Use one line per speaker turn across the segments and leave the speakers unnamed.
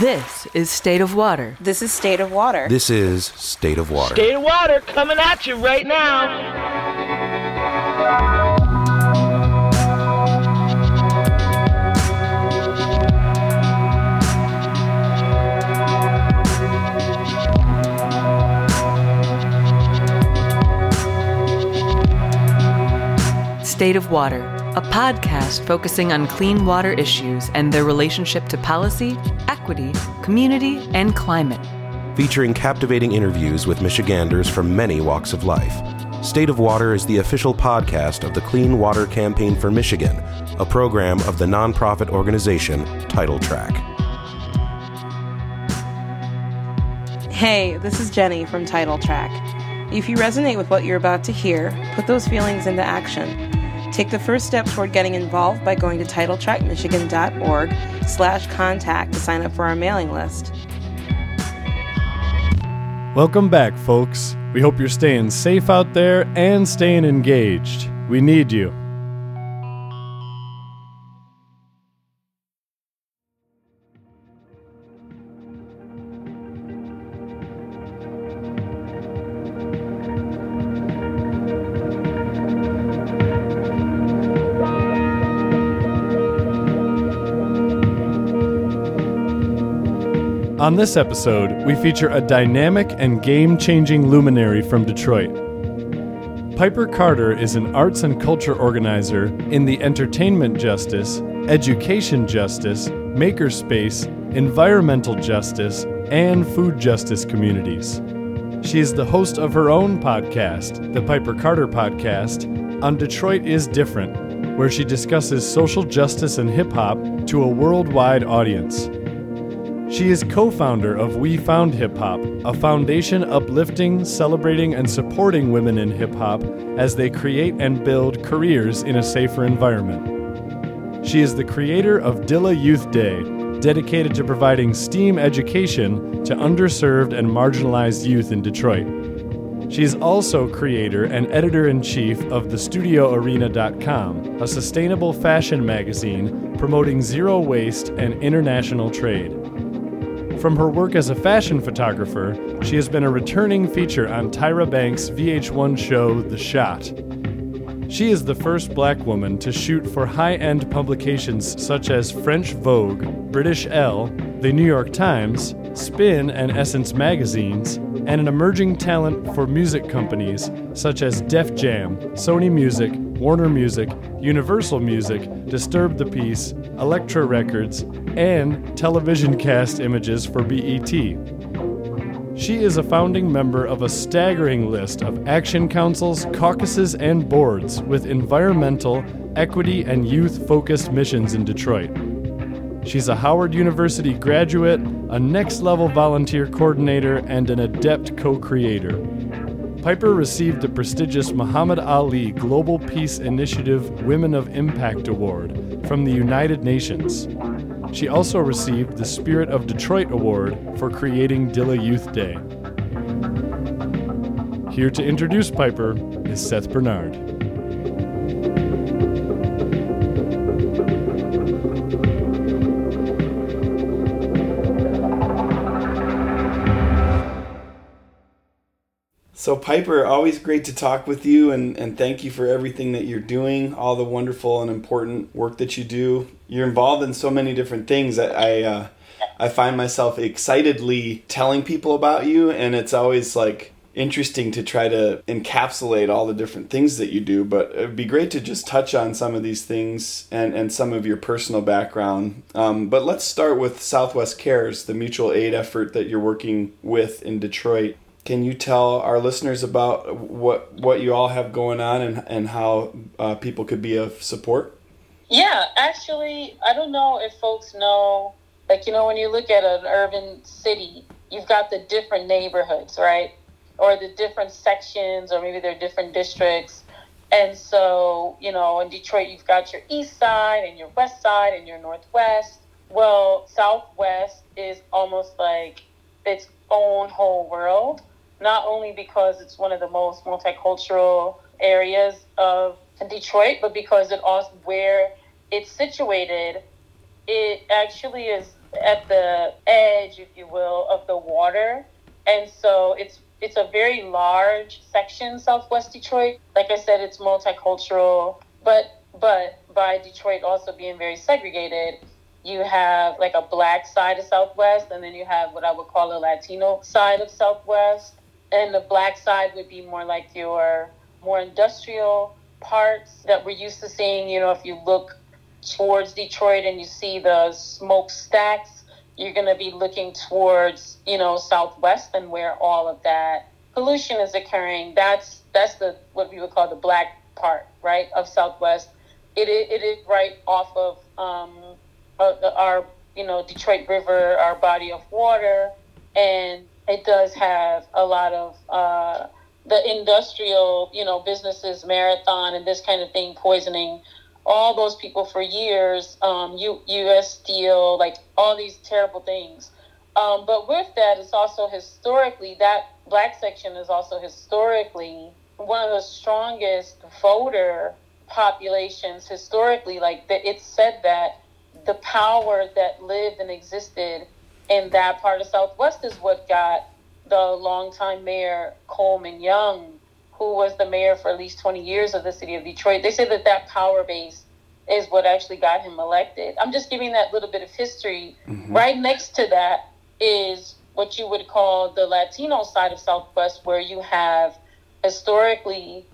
This is State of Water.
This is State of Water.
This is State of Water.
State of Water coming at you right now.
State of Water, a podcast focusing on clean water issues and their relationship to policy, equity, community, and climate.
Featuring captivating interviews with Michiganders from many walks of life. State of Water is the official podcast of the Clean Water Campaign for Michigan, a program of the nonprofit organization Title Track.
Hey, this is Jenny from Title Track. If you resonate with what you're about to hear, put those feelings into action. Take the first step toward getting involved by going to titletrackmichigan.org slash contact to sign up for our mailing list.
Welcome back, folks. We hope you're staying safe out there and staying engaged. We need you. On this episode, we feature a dynamic and game changing luminary from Detroit. Piper Carter is an arts and culture organizer in the entertainment justice, education justice, makerspace, environmental justice, and food justice communities. She is the host of her own podcast, the Piper Carter Podcast, on Detroit is Different, where she discusses social justice and hip hop to a worldwide audience. She is co founder of We Found Hip Hop, a foundation uplifting, celebrating, and supporting women in hip hop as they create and build careers in a safer environment. She is the creator of Dilla Youth Day, dedicated to providing STEAM education to underserved and marginalized youth in Detroit. She is also creator and editor in chief of thestudioarena.com, a sustainable fashion magazine promoting zero waste and international trade. From her work as a fashion photographer, she has been a returning feature on Tyra Banks' VH1 show The Shot. She is the first black woman to shoot for high end publications such as French Vogue, British Elle, The New York Times, Spin and Essence magazines, and an emerging talent for music companies such as Def Jam, Sony Music, Warner Music, Universal Music, Disturb the Peace, Elektra Records, and television cast images for BET. She is a founding member of a staggering list of action councils, caucuses, and boards with environmental, equity, and youth focused missions in Detroit. She's a Howard University graduate, a next level volunteer coordinator, and an adept co creator. Piper received the prestigious Muhammad Ali Global Peace Initiative Women of Impact Award from the United Nations. She also received the Spirit of Detroit Award for creating Dilla Youth Day. Here to introduce Piper is Seth Bernard.
So, Piper, always great to talk with you and, and thank you for everything that you're doing, all the wonderful and important work that you do. You're involved in so many different things that I, uh, I find myself excitedly telling people about you, and it's always like interesting to try to encapsulate all the different things that you do. But it'd be great to just touch on some of these things and, and some of your personal background. Um, but let's start with Southwest Cares, the mutual aid effort that you're working with in Detroit. Can you tell our listeners about what what you all have going on and and how uh, people could be of support?
Yeah, actually, I don't know if folks know. Like you know, when you look at an urban city, you've got the different neighborhoods, right? Or the different sections, or maybe they're different districts. And so, you know, in Detroit, you've got your east side and your west side and your northwest. Well, Southwest is almost like its own whole world not only because it's one of the most multicultural areas of Detroit, but because it also where it's situated, it actually is at the edge, if you will, of the water, and so it's it's a very large section, Southwest Detroit. Like I said, it's multicultural, but but by Detroit also being very segregated, you have like a black side of Southwest, and then you have what I would call a Latino side of Southwest. And the black side would be more like your more industrial parts that we're used to seeing. You know, if you look towards Detroit and you see the smokestacks, you're going to be looking towards, you know, Southwest and where all of that pollution is occurring. That's that's the what we would call the black part, right, of Southwest. It is, it is right off of um, uh, our, you know, Detroit River, our body of water, and it does have a lot of uh, the industrial, you know, businesses, marathon, and this kind of thing, poisoning all those people for years. Um, U, U.S. Steel, like all these terrible things. Um, but with that, it's also historically that black section is also historically one of the strongest voter populations historically. Like the, it's said that the power that lived and existed in that part of Southwest is what got the longtime mayor Coleman Young, who was the mayor for at least 20 years of the city of Detroit. They say that that power base is what actually got him elected. I'm just giving that little bit of history. Mm-hmm. Right next to that is what you would call the Latino side of Southwest, where you have historically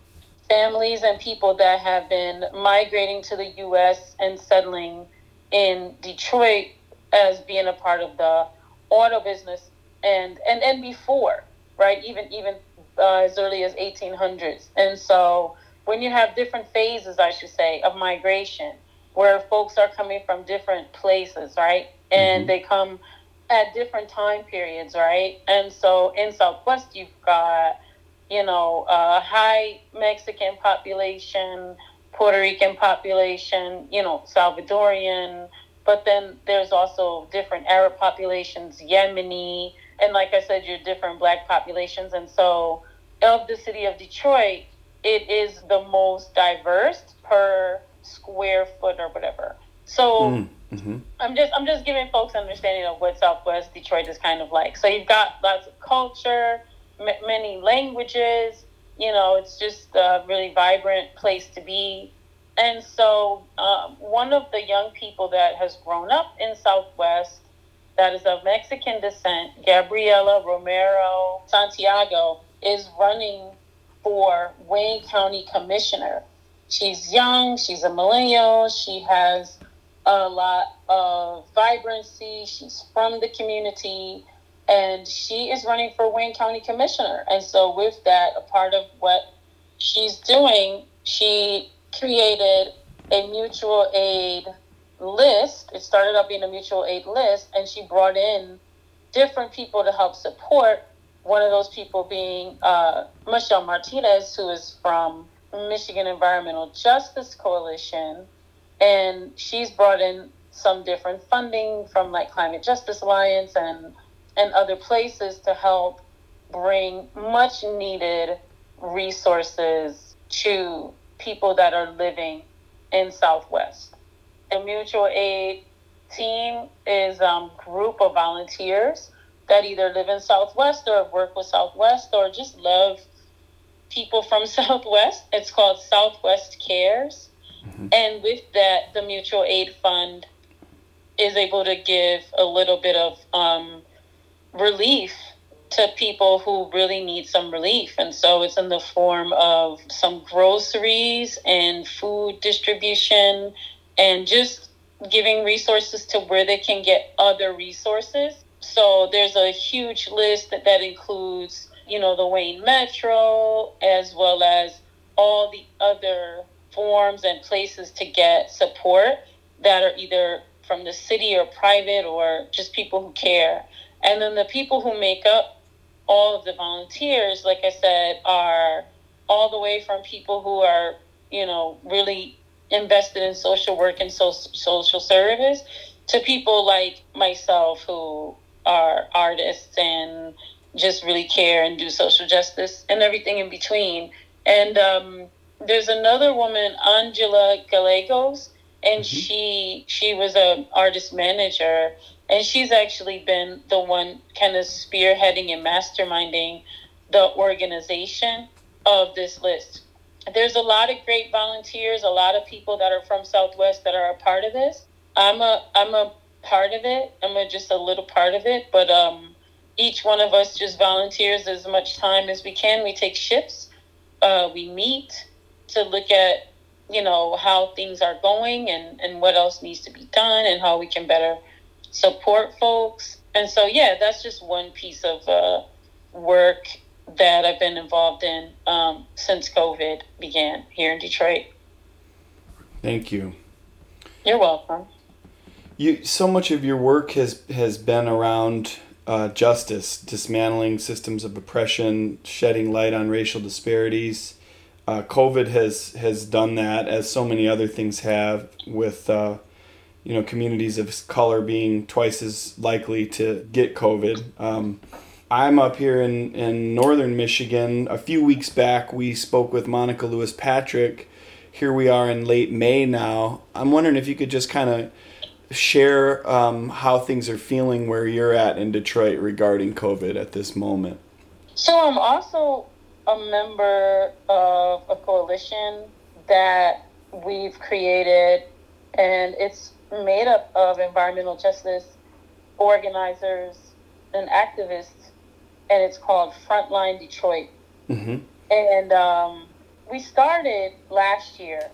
families and people that have been migrating to the U.S. and settling in Detroit as being a part of the auto business and and and before, right? Even even uh, as early as 1800s. And so when you have different phases, I should say, of migration, where folks are coming from different places, right? And mm-hmm. they come at different time periods, right? And so in Southwest, you've got, you know, a high Mexican population, Puerto Rican population, you know, Salvadorian, but then there's also different Arab populations, Yemeni, and like I said, your different black populations. And so, of the city of Detroit, it is the most diverse per square foot or whatever. So mm, mm-hmm. I'm just I'm just giving folks an understanding of what Southwest Detroit is kind of like. So you've got lots of culture, m- many languages. You know, it's just a really vibrant place to be. And so, um, one of the young people that has grown up in Southwest that is of Mexican descent, Gabriela Romero Santiago, is running for Wayne County Commissioner. She's young, she's a millennial, she has a lot of vibrancy, she's from the community, and she is running for Wayne County Commissioner. And so, with that, a part of what she's doing, she created a mutual aid list. It started out being a mutual aid list, and she brought in different people to help support. One of those people being uh, Michelle Martinez, who is from Michigan Environmental Justice Coalition, and she's brought in some different funding from like Climate Justice Alliance and and other places to help bring much needed resources to people that are living in Southwest the mutual aid team is a um, group of volunteers that either live in Southwest or work with Southwest or just love people from Southwest. It's called Southwest Cares. Mm-hmm. And with that, the mutual aid fund is able to give a little bit of um, relief to people who really need some relief. And so it's in the form of some groceries and food distribution and just giving resources to where they can get other resources. So there's a huge list that, that includes, you know, the Wayne Metro, as well as all the other forms and places to get support that are either from the city or private or just people who care. And then the people who make up all of the volunteers, like I said, are all the way from people who are, you know, really invested in social work and so, social service to people like myself who are artists and just really care and do social justice and everything in between. And um, there's another woman, Angela Gallegos, and mm-hmm. she she was a artist manager, and she's actually been the one kind of spearheading and masterminding the organization of this list. There's a lot of great volunteers, a lot of people that are from Southwest that are a part of this. I'm a I'm a part of it. I'm a, just a little part of it, but um, each one of us just volunteers as much time as we can. We take shifts. Uh, we meet to look at you know how things are going and and what else needs to be done and how we can better support folks. And so yeah, that's just one piece of uh, work that I've been involved in um, since COVID began here in Detroit.
Thank you.
You're welcome.
You so much of your work has has been around uh, justice, dismantling systems of oppression, shedding light on racial disparities. Uh, COVID has has done that, as so many other things have, with uh, you know communities of color being twice as likely to get COVID. Um, I'm up here in, in northern Michigan. A few weeks back, we spoke with Monica Lewis Patrick. Here we are in late May now. I'm wondering if you could just kind of share um, how things are feeling where you're at in Detroit regarding COVID at this moment.
So, I'm also a member of a coalition that we've created, and it's made up of environmental justice organizers and activists and it's called Frontline Detroit. Mm-hmm. And um, we started last year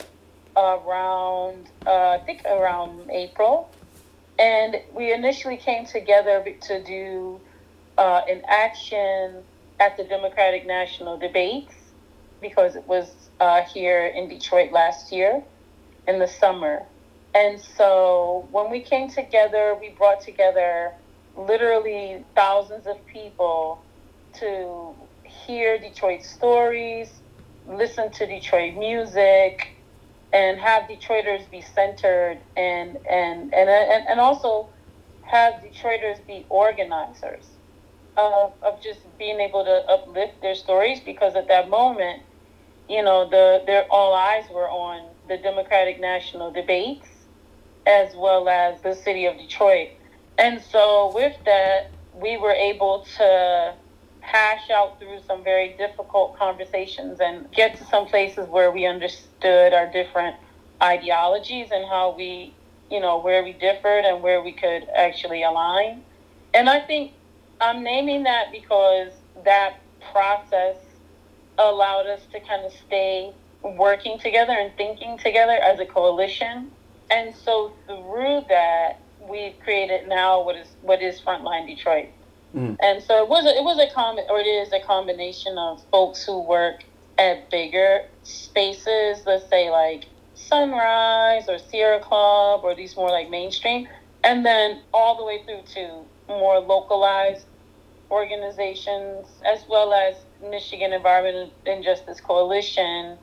around, uh, I think around April. And we initially came together to do uh, an action at the Democratic National Debates because it was uh, here in Detroit last year in the summer. And so when we came together, we brought together literally thousands of people to hear Detroit stories, listen to Detroit music, and have Detroiters be centered and and and and, and also have Detroiters be organizers of, of just being able to uplift their stories because at that moment, you know, the their all eyes were on the Democratic National debates as well as the city of Detroit. And so with that, we were able to hash out through some very difficult conversations and get to some places where we understood our different ideologies and how we, you know, where we differed and where we could actually align. And I think I'm naming that because that process allowed us to kind of stay working together and thinking together as a coalition. And so through that, we've created now what is what is Frontline Detroit. Mm. And so it was a, it was a com or it is a combination of folks who work at bigger spaces, let's say like Sunrise or Sierra Club or these more like mainstream, and then all the way through to more localized organizations as well as Michigan Environmental Justice Coalition.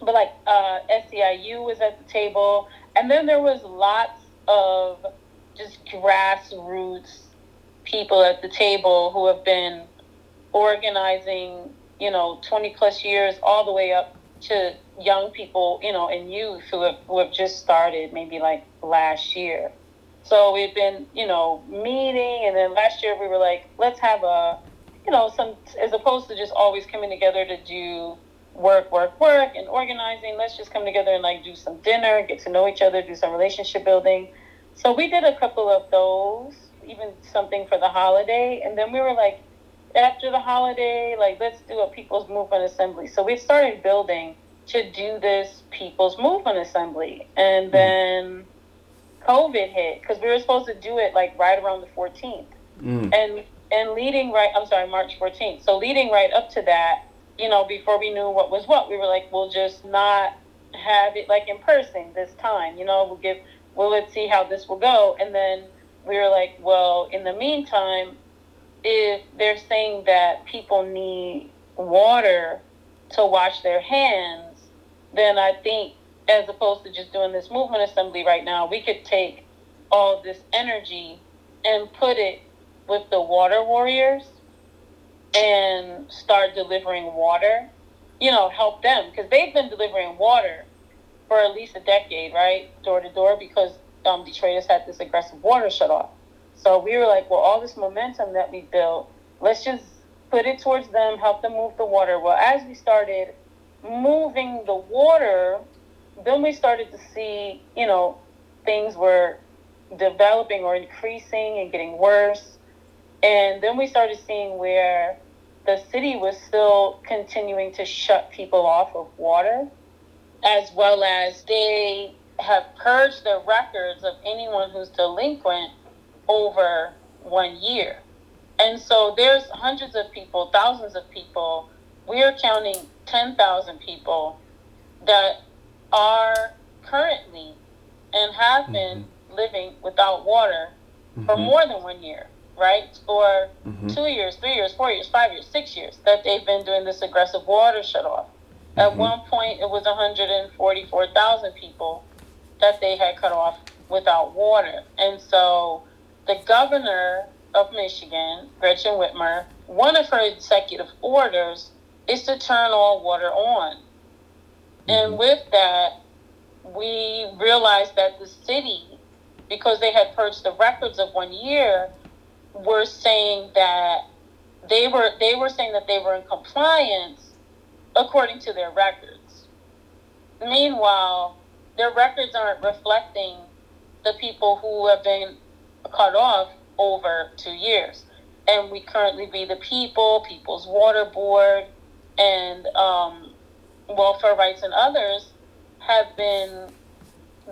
But like uh, SEIU was at the table, and then there was lots of just grassroots people at the table who have been organizing, you know, 20 plus years all the way up to young people, you know, and youth who have, who have just started maybe like last year. So we've been, you know, meeting, and then last year we were like, let's have a, you know, some, as opposed to just always coming together to do work, work, work and organizing, let's just come together and like do some dinner, get to know each other, do some relationship building. So we did a couple of those even something for the holiday. And then we were like, after the holiday, like let's do a people's movement assembly. So we started building to do this people's movement assembly, and mm. then COVID hit because we were supposed to do it like right around the 14th, mm. and and leading right. I'm sorry, March 14th. So leading right up to that, you know, before we knew what was what, we were like, we'll just not have it like in person this time. You know, we'll give. Well, let's see how this will go, and then we were like, well, in the meantime, if they're saying that people need water to wash their hands, then I think as opposed to just doing this movement assembly right now, we could take all this energy and put it with the water warriors and start delivering water, you know, help them because they've been delivering water for at least a decade, right, door to door, because um, Detroit has had this aggressive water shut off. So we were like, well, all this momentum that we built, let's just put it towards them, help them move the water. Well, as we started moving the water, then we started to see, you know, things were developing or increasing and getting worse. And then we started seeing where the city was still continuing to shut people off of water, as well as they have purged the records of anyone who's delinquent over one year. And so there's hundreds of people, thousands of people. We are counting 10,000 people that are currently and have mm-hmm. been living without water mm-hmm. for more than one year, right? For mm-hmm. two years, three years, four years, five years, six years that they've been doing this aggressive water shut off. At mm-hmm. one point, it was 144,000 people that they had cut off without water. And so the governor of Michigan, Gretchen Whitmer, one of her executive orders is to turn all water on. And mm-hmm. with that, we realized that the city, because they had purged the records of one year, were saying that they were they were saying that they were in compliance according to their records. Meanwhile, their records aren't reflecting the people who have been cut off over two years. And we currently be the people, People's Water Board, and um, Welfare Rights and others have been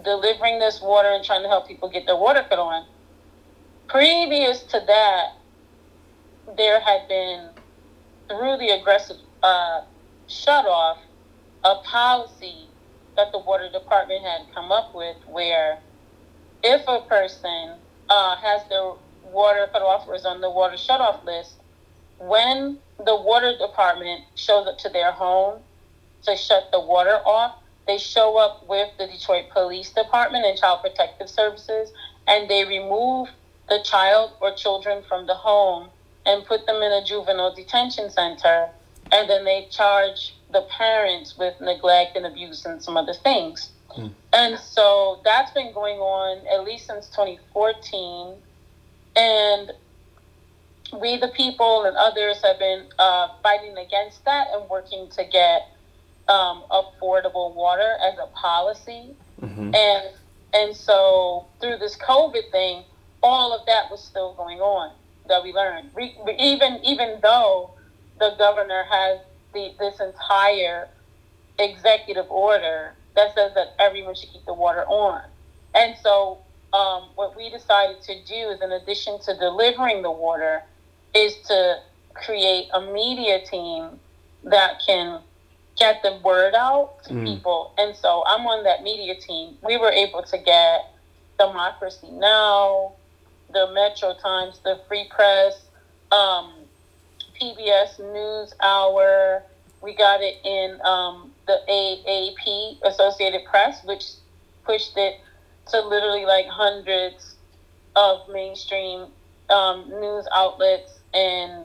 delivering this water and trying to help people get their water cut on. Previous to that, there had been, through the aggressive uh, shut off, a policy that the water department had come up with where if a person uh, has their water cut off or is on the water shut off list, when the water department shows up to their home to shut the water off, they show up with the Detroit Police Department and Child Protective Services and they remove the child or children from the home and put them in a juvenile detention center and then they charge the parents with neglect and abuse and some other things. Mm. And so that's been going on at least since 2014. And we, the people, and others have been uh, fighting against that and working to get um, affordable water as a policy. Mm-hmm. And and so through this COVID thing, all of that was still going on that we learned. We, we, even even though the governor has the, this entire executive order that says that everyone should keep the water on. And so, um, what we decided to do is, in addition to delivering the water, is to create a media team that can get the word out to mm. people. And so, I'm on that media team. We were able to get Democracy Now!, the Metro Times, the Free Press, um, PBS News Hour. We got it in um, the AAP, Associated Press, which pushed it to literally like hundreds of mainstream um, news outlets and,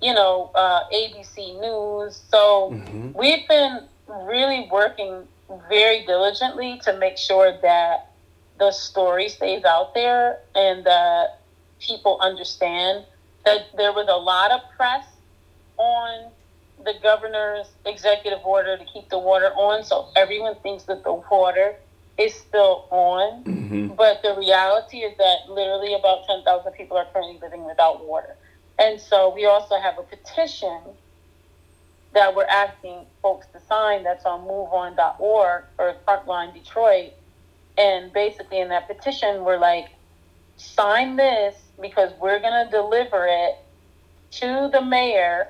you know, uh, ABC News. So mm-hmm. we've been really working very diligently to make sure that the story stays out there and that people understand that there was a lot of press on the governor's executive order to keep the water on, so everyone thinks that the water is still on. Mm-hmm. But the reality is that literally about 10,000 people are currently living without water. And so we also have a petition that we're asking folks to sign that's on moveon.org or Frontline Detroit. And basically, in that petition, we're like, sign this because we're going to deliver it to the mayor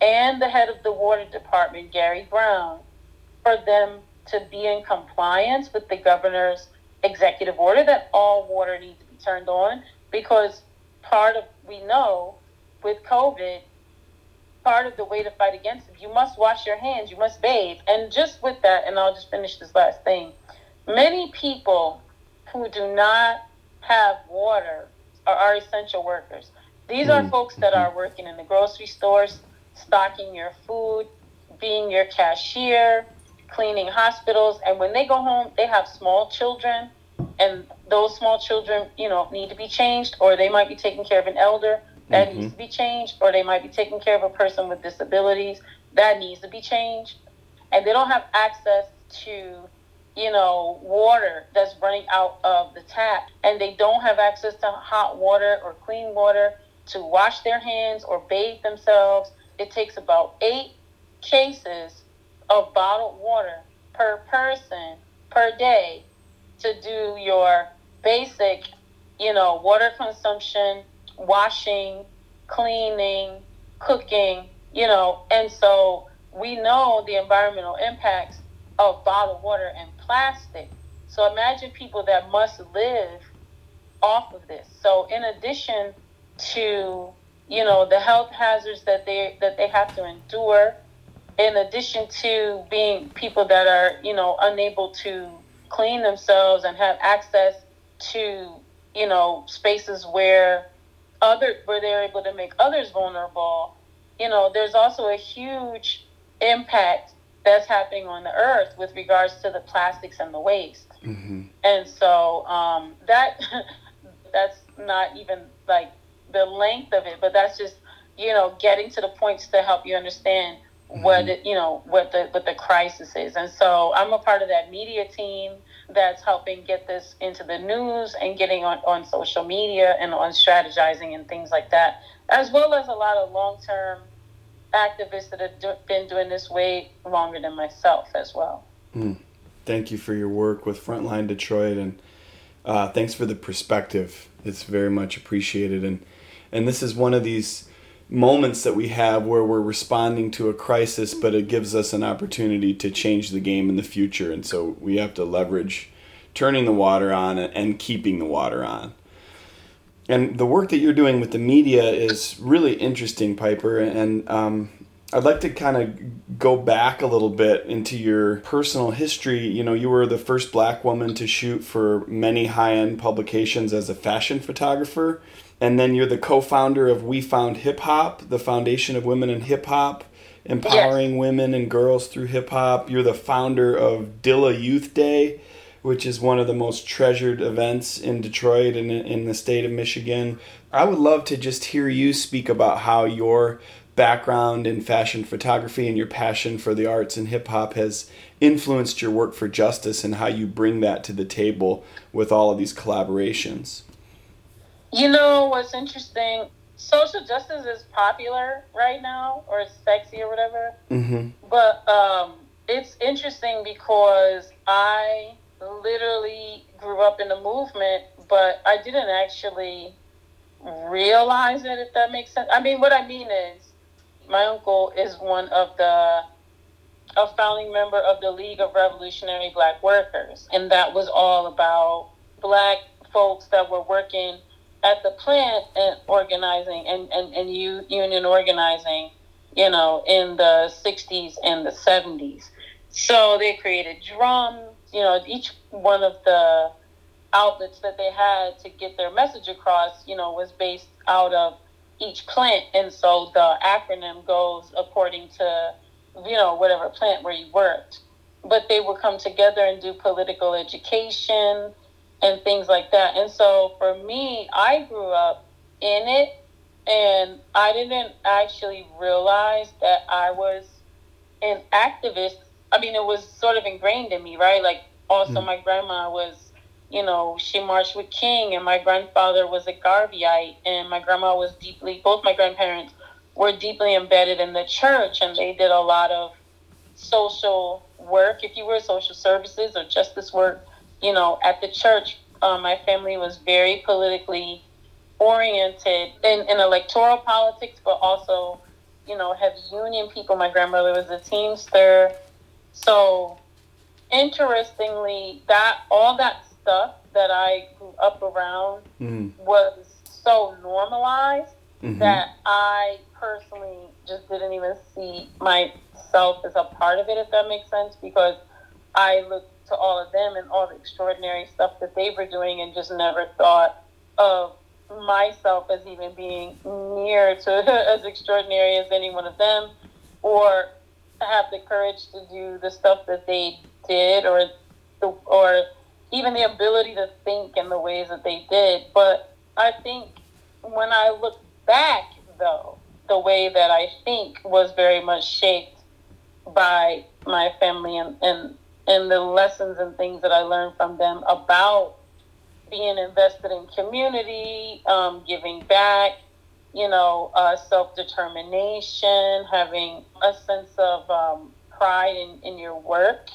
and the head of the water department, Gary Brown, for them to be in compliance with the governor's executive order that all water needs to be turned on because part of we know with COVID, part of the way to fight against it, you must wash your hands, you must bathe. And just with that, and I'll just finish this last thing. Many people who do not have water are, are essential workers. These are mm-hmm. folks that are working in the grocery stores, stocking your food, being your cashier, cleaning hospitals. And when they go home, they have small children, and those small children, you know, need to be changed, or they might be taking care of an elder that mm-hmm. needs to be changed, or they might be taking care of a person with disabilities that needs to be changed. And they don't have access to, you know, water that's running out of the tap. And they don't have access to hot water or clean water to wash their hands or bathe themselves. It takes about eight cases of bottled water per person per day to do your basic, you know, water consumption, washing, cleaning, cooking, you know, and so we know the environmental impacts of bottled water and plastic. So imagine people that must live off of this. So in addition to, you know, the health hazards that they that they have to endure, in addition to being people that are, you know, unable to clean themselves and have access to, you know, spaces where other where they're able to make others vulnerable, you know, there's also a huge impact that's happening on the earth with regards to the plastics and the waste. Mm-hmm. And so um, that that's not even like the length of it, but that's just you know getting to the points to help you understand mm-hmm. what it, you know what the what the crisis is. And so I'm a part of that media team that's helping get this into the news and getting on, on social media and on strategizing and things like that, as well as a lot of long term activists that have do, been doing this way longer than myself as well.
Mm. Thank you for your work with Frontline Detroit, and uh, thanks for the perspective. It's very much appreciated, and and this is one of these moments that we have where we're responding to a crisis, but it gives us an opportunity to change the game in the future, and so we have to leverage turning the water on and keeping the water on and the work that you're doing with the media is really interesting, Piper. And um, I'd like to kind of go back a little bit into your personal history. You know, you were the first black woman to shoot for many high end publications as a fashion photographer. And then you're the co founder of We Found Hip Hop, the foundation of women in hip hop, empowering yes. women and girls through hip hop. You're the founder of Dilla Youth Day which is one of the most treasured events in Detroit and in the state of Michigan. I would love to just hear you speak about how your background in fashion photography and your passion for the arts and hip hop has influenced your work for justice and how you bring that to the table with all of these collaborations.
You know what's interesting? Social justice is popular right now, or it's sexy or whatever. Mm-hmm. But um, it's interesting because I literally grew up in the movement, but I didn't actually realize it, if that makes sense. I mean, what I mean is, my uncle is one of the a founding member of the League of Revolutionary Black Workers, and that was all about black folks that were working at the plant and organizing and, and, and union organizing, you know, in the 60s and the 70s. So they created drums you know, each one of the outlets that they had to get their message across, you know, was based out of each plant. And so the acronym goes according to, you know, whatever plant where you worked. But they would come together and do political education and things like that. And so for me, I grew up in it and I didn't actually realize that I was an activist I mean, it was sort of ingrained in me, right? Like, also, mm. my grandma was, you know, she marched with King, and my grandfather was a Garveyite, and my grandma was deeply, both my grandparents were deeply embedded in the church, and they did a lot of social work, if you were social services or justice work, you know, at the church. Um, my family was very politically oriented in, in electoral politics, but also, you know, have union people. My grandmother was a Teamster so interestingly, that all that stuff that I grew up around mm. was so normalized mm-hmm. that I personally just didn't even see myself as a part of it, if that makes sense, because I looked to all of them and all the extraordinary stuff that they were doing and just never thought of myself as even being near to as extraordinary as any one of them or to have the courage to do the stuff that they did, or the, or even the ability to think in the ways that they did. But I think when I look back, though, the way that I think was very much shaped by my family and, and, and the lessons and things that I learned from them about being invested in community, um, giving back, you know, uh, self determination, having a sense of um, pride in, in your work,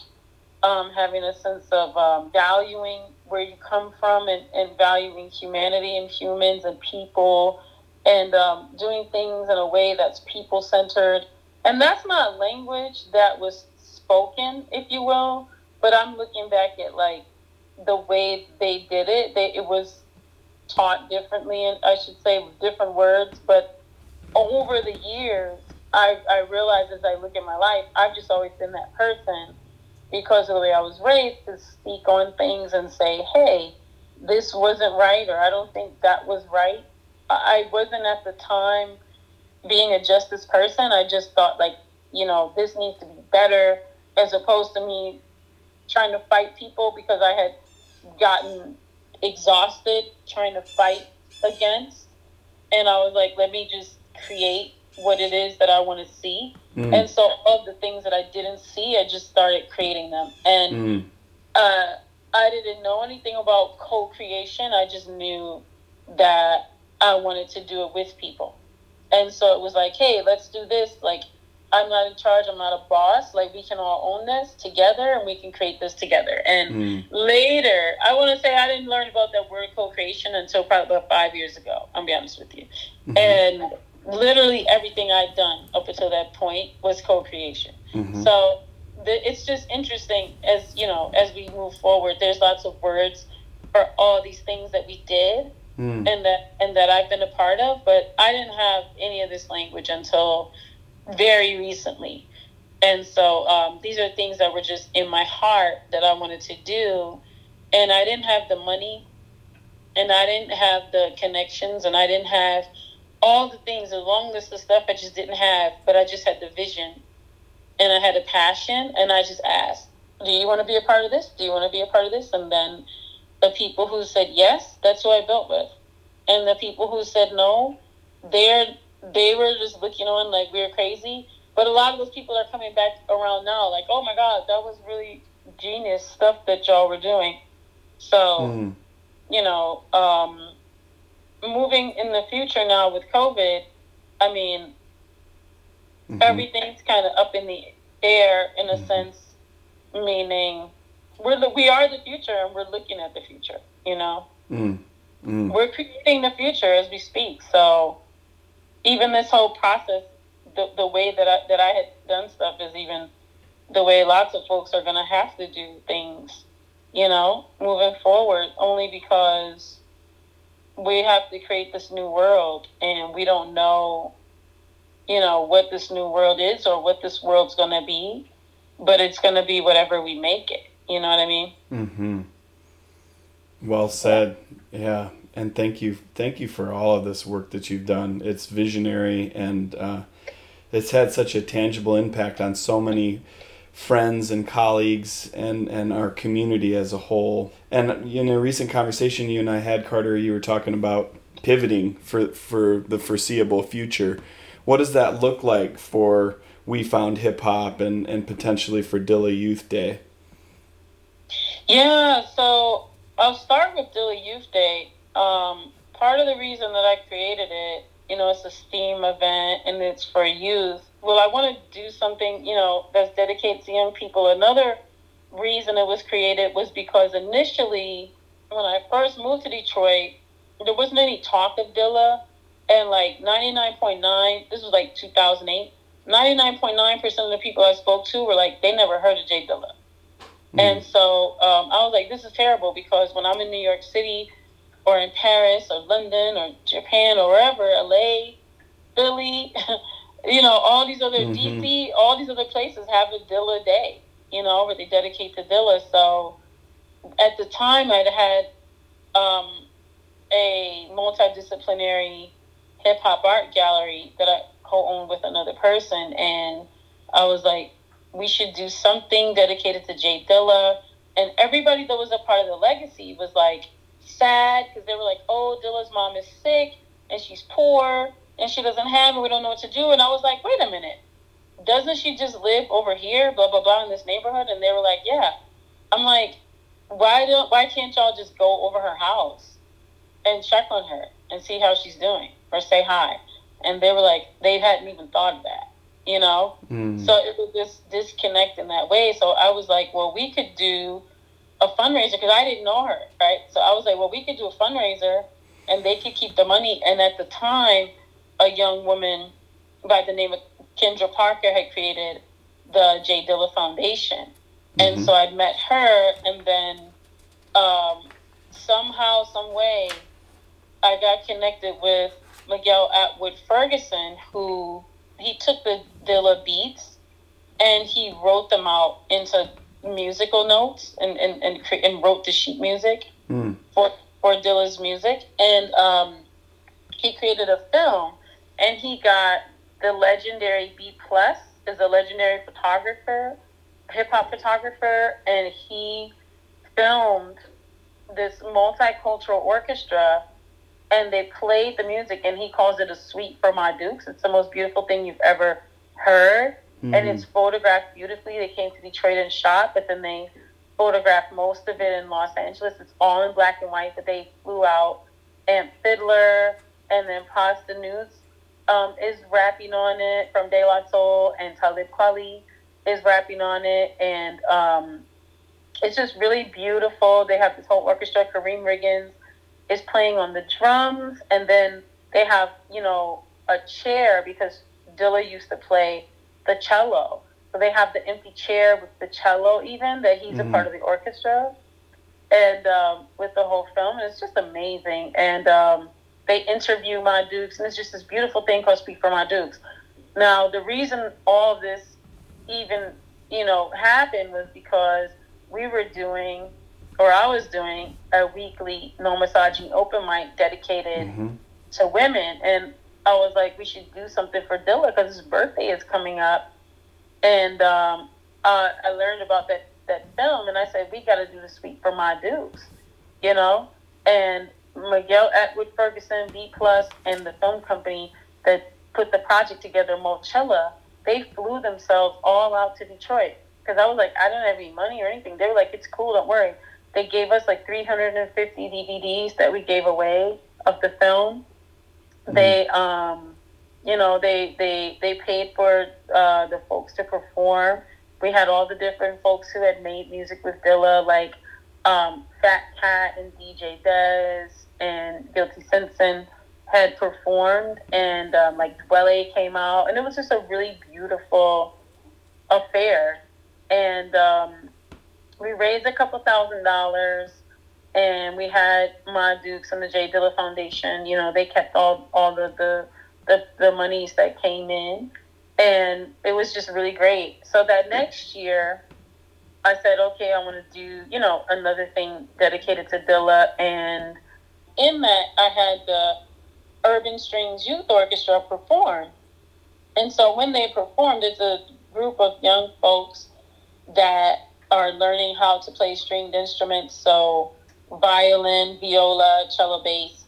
um, having a sense of um, valuing where you come from and, and valuing humanity and humans and people and um, doing things in a way that's people centered. And that's not language that was spoken, if you will, but I'm looking back at like the way they did it. They, it was taught differently, and I should say with different words. But over the years, I, I realized as I look at my life, I've just always been that person because of the way I was raised to speak on things and say, hey, this wasn't right, or I don't think that was right. I wasn't at the time being a justice person. I just thought, like, you know, this needs to be better, as opposed to me trying to fight people because I had gotten exhausted trying to fight against. And I was like, let me just create what it is that I want to see. Mm. And so all the things that I didn't see, I just started creating them. And mm. uh, I didn't know anything about co-creation. I just knew that I wanted to do it with people. And so it was like, hey, let's do this. Like, I'm not in charge. I'm not a boss. Like we can all own this together, and we can create this together. And mm. later, I want to say I didn't learn about that word co-creation until probably about five years ago. I'll be honest with you. Mm-hmm. And literally everything I'd done up until that point was co-creation. Mm-hmm. So the, it's just interesting as you know as we move forward. There's lots of words for all these things that we did. Mm. And that and that I've been a part of, but I didn't have any of this language until very recently. And so um, these are things that were just in my heart that I wanted to do. And I didn't have the money and I didn't have the connections and I didn't have all the things, a long list of stuff I just didn't have, but I just had the vision and I had a passion and I just asked, Do you want to be a part of this? Do you want to be a part of this? And then the people who said yes, that's who I built with. And the people who said no, they're they were just looking on like we were crazy. But a lot of those people are coming back around now, like, oh my God, that was really genius stuff that y'all were doing. So, mm. you know, um, moving in the future now with COVID, I mean, mm-hmm. everything's kind of up in the air in a mm-hmm. sense, meaning we're the, we are the future and we're looking at the future, you know? Mm. Mm. We're creating the future as we speak. So, even this whole process, the, the way that I, that I had done stuff is even the way lots of folks are going to have to do things, you know, moving forward, only because we have to create this new world and we don't know, you know, what this new world is or what this world's going to be, but it's going to be whatever we make it. You know what I mean?
Mm-hmm. Well said. Yeah and thank you, thank you for all of this work that you've done. It's visionary and uh, it's had such a tangible impact on so many friends and colleagues and and our community as a whole. And in a recent conversation you and I had, Carter, you were talking about pivoting for for the foreseeable future. What does that look like for We Found Hip Hop and and potentially for Dilla Youth Day?
Yeah, so I'll start with Dilla Youth Day. Um, part of the reason that I created it, you know, it's a STEAM event and it's for youth. Well, I want to do something, you know, that's dedicated to young people. Another reason it was created was because initially, when I first moved to Detroit, there wasn't any talk of Dilla. And like 99.9, this was like 2008, 99.9% of the people I spoke to were like, they never heard of Jay Dilla. Mm. And so um, I was like, this is terrible because when I'm in New York City, or in Paris or London or Japan or wherever, LA, Philly, you know, all these other mm-hmm. DC, all these other places have a Dilla Day, you know, where they dedicate to Dilla. So at the time, I'd had um, a multidisciplinary hip hop art gallery that I co-owned with another person, and I was like, we should do something dedicated to Jay Dilla. And everybody that was a part of the legacy was like sad because they were like, oh, Dilla's mom is sick and she's poor and she doesn't have and we don't know what to do. And I was like, wait a minute, doesn't she just live over here, blah blah blah, in this neighborhood? And they were like, yeah. I'm like, why don't why can't y'all just go over her house and check on her and see how she's doing or say hi? And they were like, they hadn't even thought of that, you know.
Mm.
So it was this disconnect in that way. So I was like, well, we could do a fundraiser because I didn't know her, right? So I was like, well, we could do a fundraiser and they could keep the money. And at the time, a young woman by the name of Kendra Parker had created the Jay Dilla Foundation. And
Mhm.
so I met her, and then um, somehow, some way, I got connected with Miguel Atwood Ferguson, who he took the Dilla beats and he wrote them out into musical notes and, and, and, cre- and wrote the sheet music
Mm.
for, for Dilla's music. And um, he created a film and he got the legendary B Plus is a legendary photographer, hip hop photographer, and he filmed this multicultural orchestra and they played the music and he calls it a suite for my dukes. It's the most beautiful thing you've ever heard. And it's photographed beautifully. They came to Detroit and shot, but then they photographed most of it in Los Angeles. It's all in black and white, but they flew out. Amp Fiddler and then Posdnuos um, is rapping on it from De La Soul, and Talib Kweli is rapping on it. And um, it's just really beautiful. They have this whole orchestra. Karriem Riggins is playing on the drums, and then they have, you know, a chair because Dilla used to play the cello. So they have the empty chair with the cello, even that he's
Mhm.
a part of the orchestra, and um, with the whole film, and it's just amazing. And um, they interview my dukes, and it's just this beautiful thing called Suite for My Dukes. Now, the reason all of this even, you know, happened was because we were doing, or I was doing, a weekly no misogyny open mic dedicated
Mhm.
to women, and I was like, we should do something for Dilla because his birthday is coming up, and um, uh, I learned about that that film, and I said we got to do the suite for my dukes, you know, and Miguel Atwood Ferguson, B Plus, and the film company that put the project together, Mochilla, they flew themselves all out to Detroit because I was like, I don't have any money or anything. They were like, it's cool, don't worry. They gave us like 350 DVDs that we gave away of the film. They, um, you know, they they they paid for uh, the folks to perform. We had all the different folks who had made music with Dilla, like um, Fat Kat and DJ Dez and Guilty Simpson had performed, and um, like Dwele came out, and it was just a really beautiful affair. And um, we raised a couple thousand dollars, and we had my Dukes and the Jay Dilla Foundation. You know, they kept all all the the the, the monies that came in, and it was just really great. So that next year, I said, okay, I want to do you know another thing dedicated to Dilla, and in that I had the Urban Strings Youth Orchestra perform. And so when they performed, it's a group of young folks that are learning how to play stringed instruments, so violin, viola, cello, bass,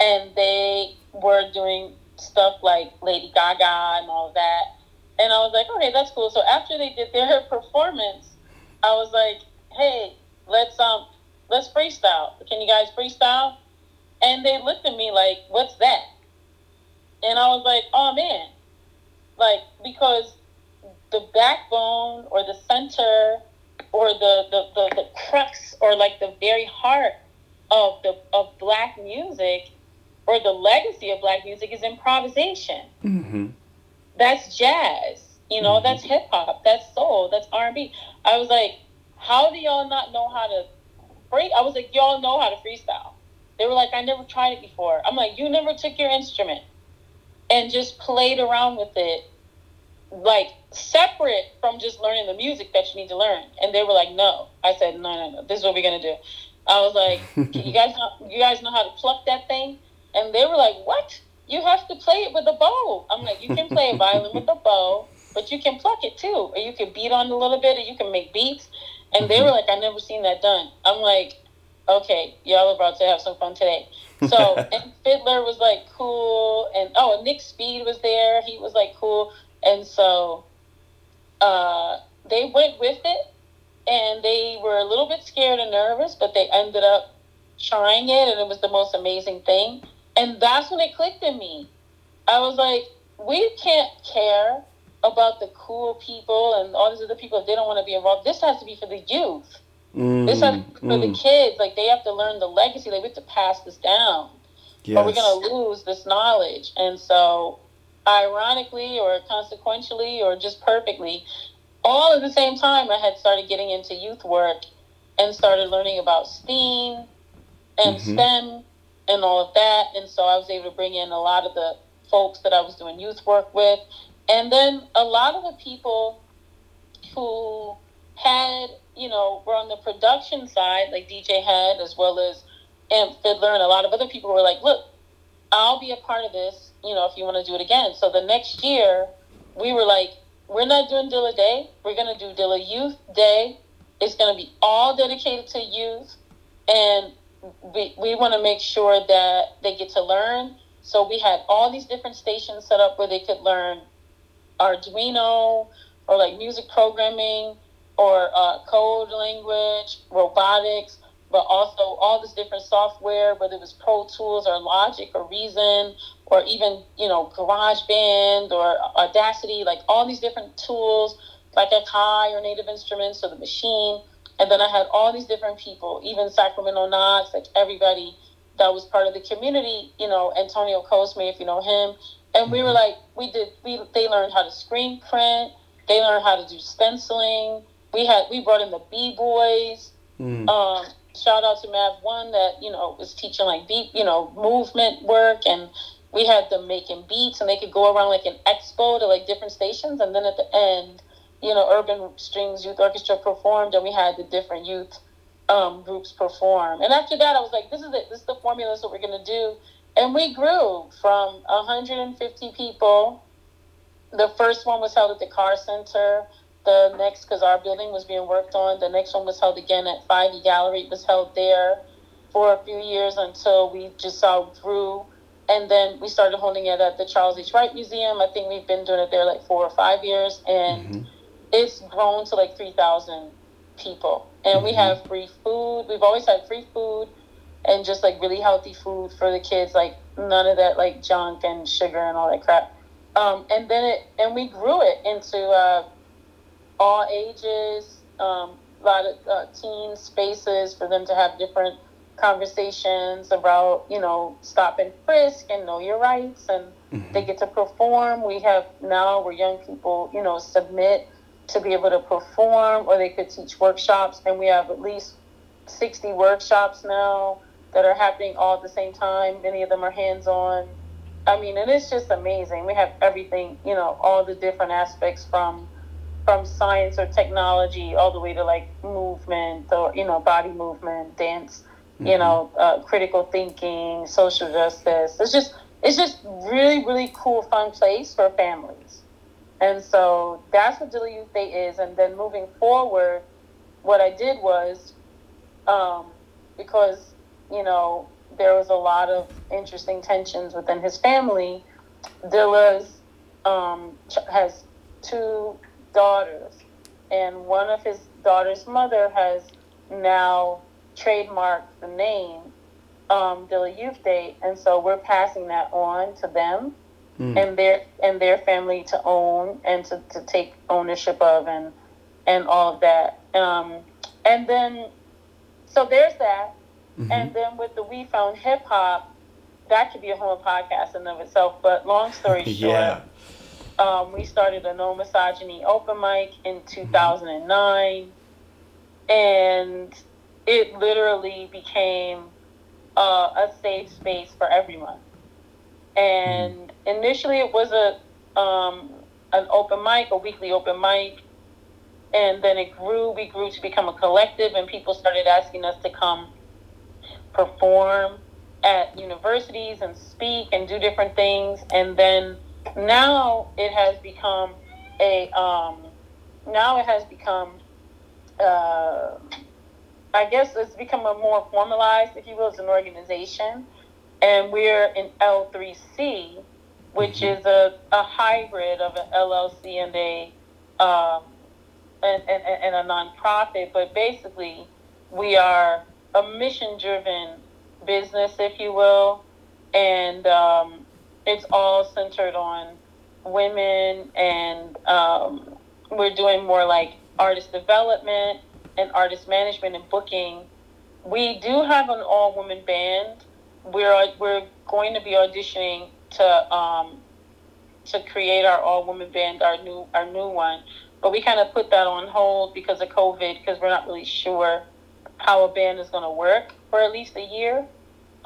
and they were doing stuff like Lady Gaga and all that. And I was like, okay, that's cool. So after they did their performance, I was like, hey, let's um, let's freestyle. Can you guys freestyle? And they looked at me like, what's that? And I was like, oh man, like because the backbone or the center or the, the, the, the crux or like the very heart of the of black music or the legacy of black music is improvisation.
Mhm.
That's jazz. You know, that's hip hop, that's soul, that's R and B. I was like, how do y'all not know how to free I was like, y'all know how to freestyle. They were like, I never tried it before. I'm like, you never took your instrument and just played around with it like separate from just learning the music that you need to learn. And they were like, no. I said, no, no, no. This is what we're gonna do. I was like, you guys know, you guys know how to pluck that thing? And they were like, what? You have to play it with a bow. I'm like, you can play a violin with a bow, but you can pluck it too, or you can beat on it a little bit, or you can make beats. And they were like, I never seen that done. I'm like, okay, y'all are about to have some fun today. So and Fiddler was like cool, and oh, Nick Speed was there. He was like cool, and so uh, they went with it, and they were a little bit scared and nervous, but they ended up trying it, and it was the most amazing thing. And that's when it clicked in me. I was like, we can't care about the cool people and all these other people if they don't want to be involved. This has to be for the youth.
Mm,
This has to be for the
mm.
kids. Like they have to learn the legacy. Like we have to pass this down, or we're
Yes.
gonna lose this knowledge. And so, ironically, or consequentially, or just perfectly, all at the same time, I had started getting into youth work and started learning about STEAM and
Mhm.
STEM and all of that. And so I was able to bring in a lot of the folks that I was doing youth work with. And then a lot of the people who had, you know, were on the production side, like DJ Head, as well as Amp Fiddler, and a lot of other people were like, look, I'll be a part of this, you know, if you want to do it again. So the next year, we were like, we're not doing Dilla Day. We're going to do Dilla Youth Day. It's going to be all dedicated to youth. And we, we want to make sure that they get to learn. So we had all these different stations set up where they could learn Arduino or like music programming or uh, code language, robotics, but also all this different software, whether it was Pro Tools or Logic or Reason or even, you know, GarageBand or Audacity, like all these different tools like Akai or Native Instruments or the machine. And then I had all these different people, even Sacramento Knoxx, like everybody that was part of the community, you know, Antonio Cosme, if you know him. And we were like, we did, we, they learned how to screen print. They learned how to do stenciling. We had, we brought in the B-boys.
Mm.
Um, shout out to Mav One that, you know, was teaching like beat, you know, movement work. And we had them making beats and they could go around like an expo to like different stations. And then at the end, you know, Urban Strings Youth Orchestra performed and we had the different youth um, groups perform. And after that, I was like, this is it. This is the formula. This is what we're to do. And we grew from 150 people. The first one was held at the Carr Center. The next, because our building was being worked on, the next one was held again at 5E Gallery. It was held there for a few years until we just saw grew. And then we started holding it at the Charles H. Wright Museum. I think we've been doing it there like four or five years. And it's grown to like 3,000 people. And we have free food. We've always had free food and just like really healthy food for the kids, like none of that like junk and sugar and all that crap. Um, and then it, and we grew it into uh, all ages, um, a lot of uh, teen spaces for them to have different conversations about, you know, stop and frisk and know your rights. And they get to perform. We have now where young people, you know, submit to be able to perform or they could teach workshops. And we have at least 60 workshops now that are happening all at the same time. Many of them are hands on. I mean, and it's just amazing. We have everything, you know, all the different aspects from from science or technology all the way to like movement or you know body movement, dance, you know, uh, critical thinking, social justice. It's just it's just really really cool, fun place for families. And so that's what Dilla Youth Day is. And then moving forward, what I did was um, because you know there was a lot of interesting tensions within his family. Dilla's um, has two daughters, and one of his daughter's mother has now trademarked the name um, Dilla Youth Day, and so we're passing that on to them and their and their family to own and to, to take ownership of and and all of that. Um, and then so there's that. And then with the We Found Hip Hop, that could be a whole podcast in of itself. But long story short,
Yeah.
Um, we started a no misogyny open mic in 2009, and it literally became uh, a safe space for everyone. And initially, it was a um, an open mic, a weekly open mic, and then it grew. We grew to become a collective, and people started asking us to come perform at universities and speak and do different things. And then now it has become a um, now it has become uh, I guess it's become a more formalized, if you will, as an organization. And we're in L3C, which mm-hmm. is a, a hybrid of an LLC and a um, and, and, and a nonprofit. But basically, we are a mission driven business, if you will. And um, it's all centered on women, and um, we're doing more like artist development and artist management and booking. We do have an all woman band. We're we're going to be auditioning to um, to create our all woman band, our new our new one. But we kind of put that on hold because of COVID, because we're not really sure how a band is going to work for at least a year.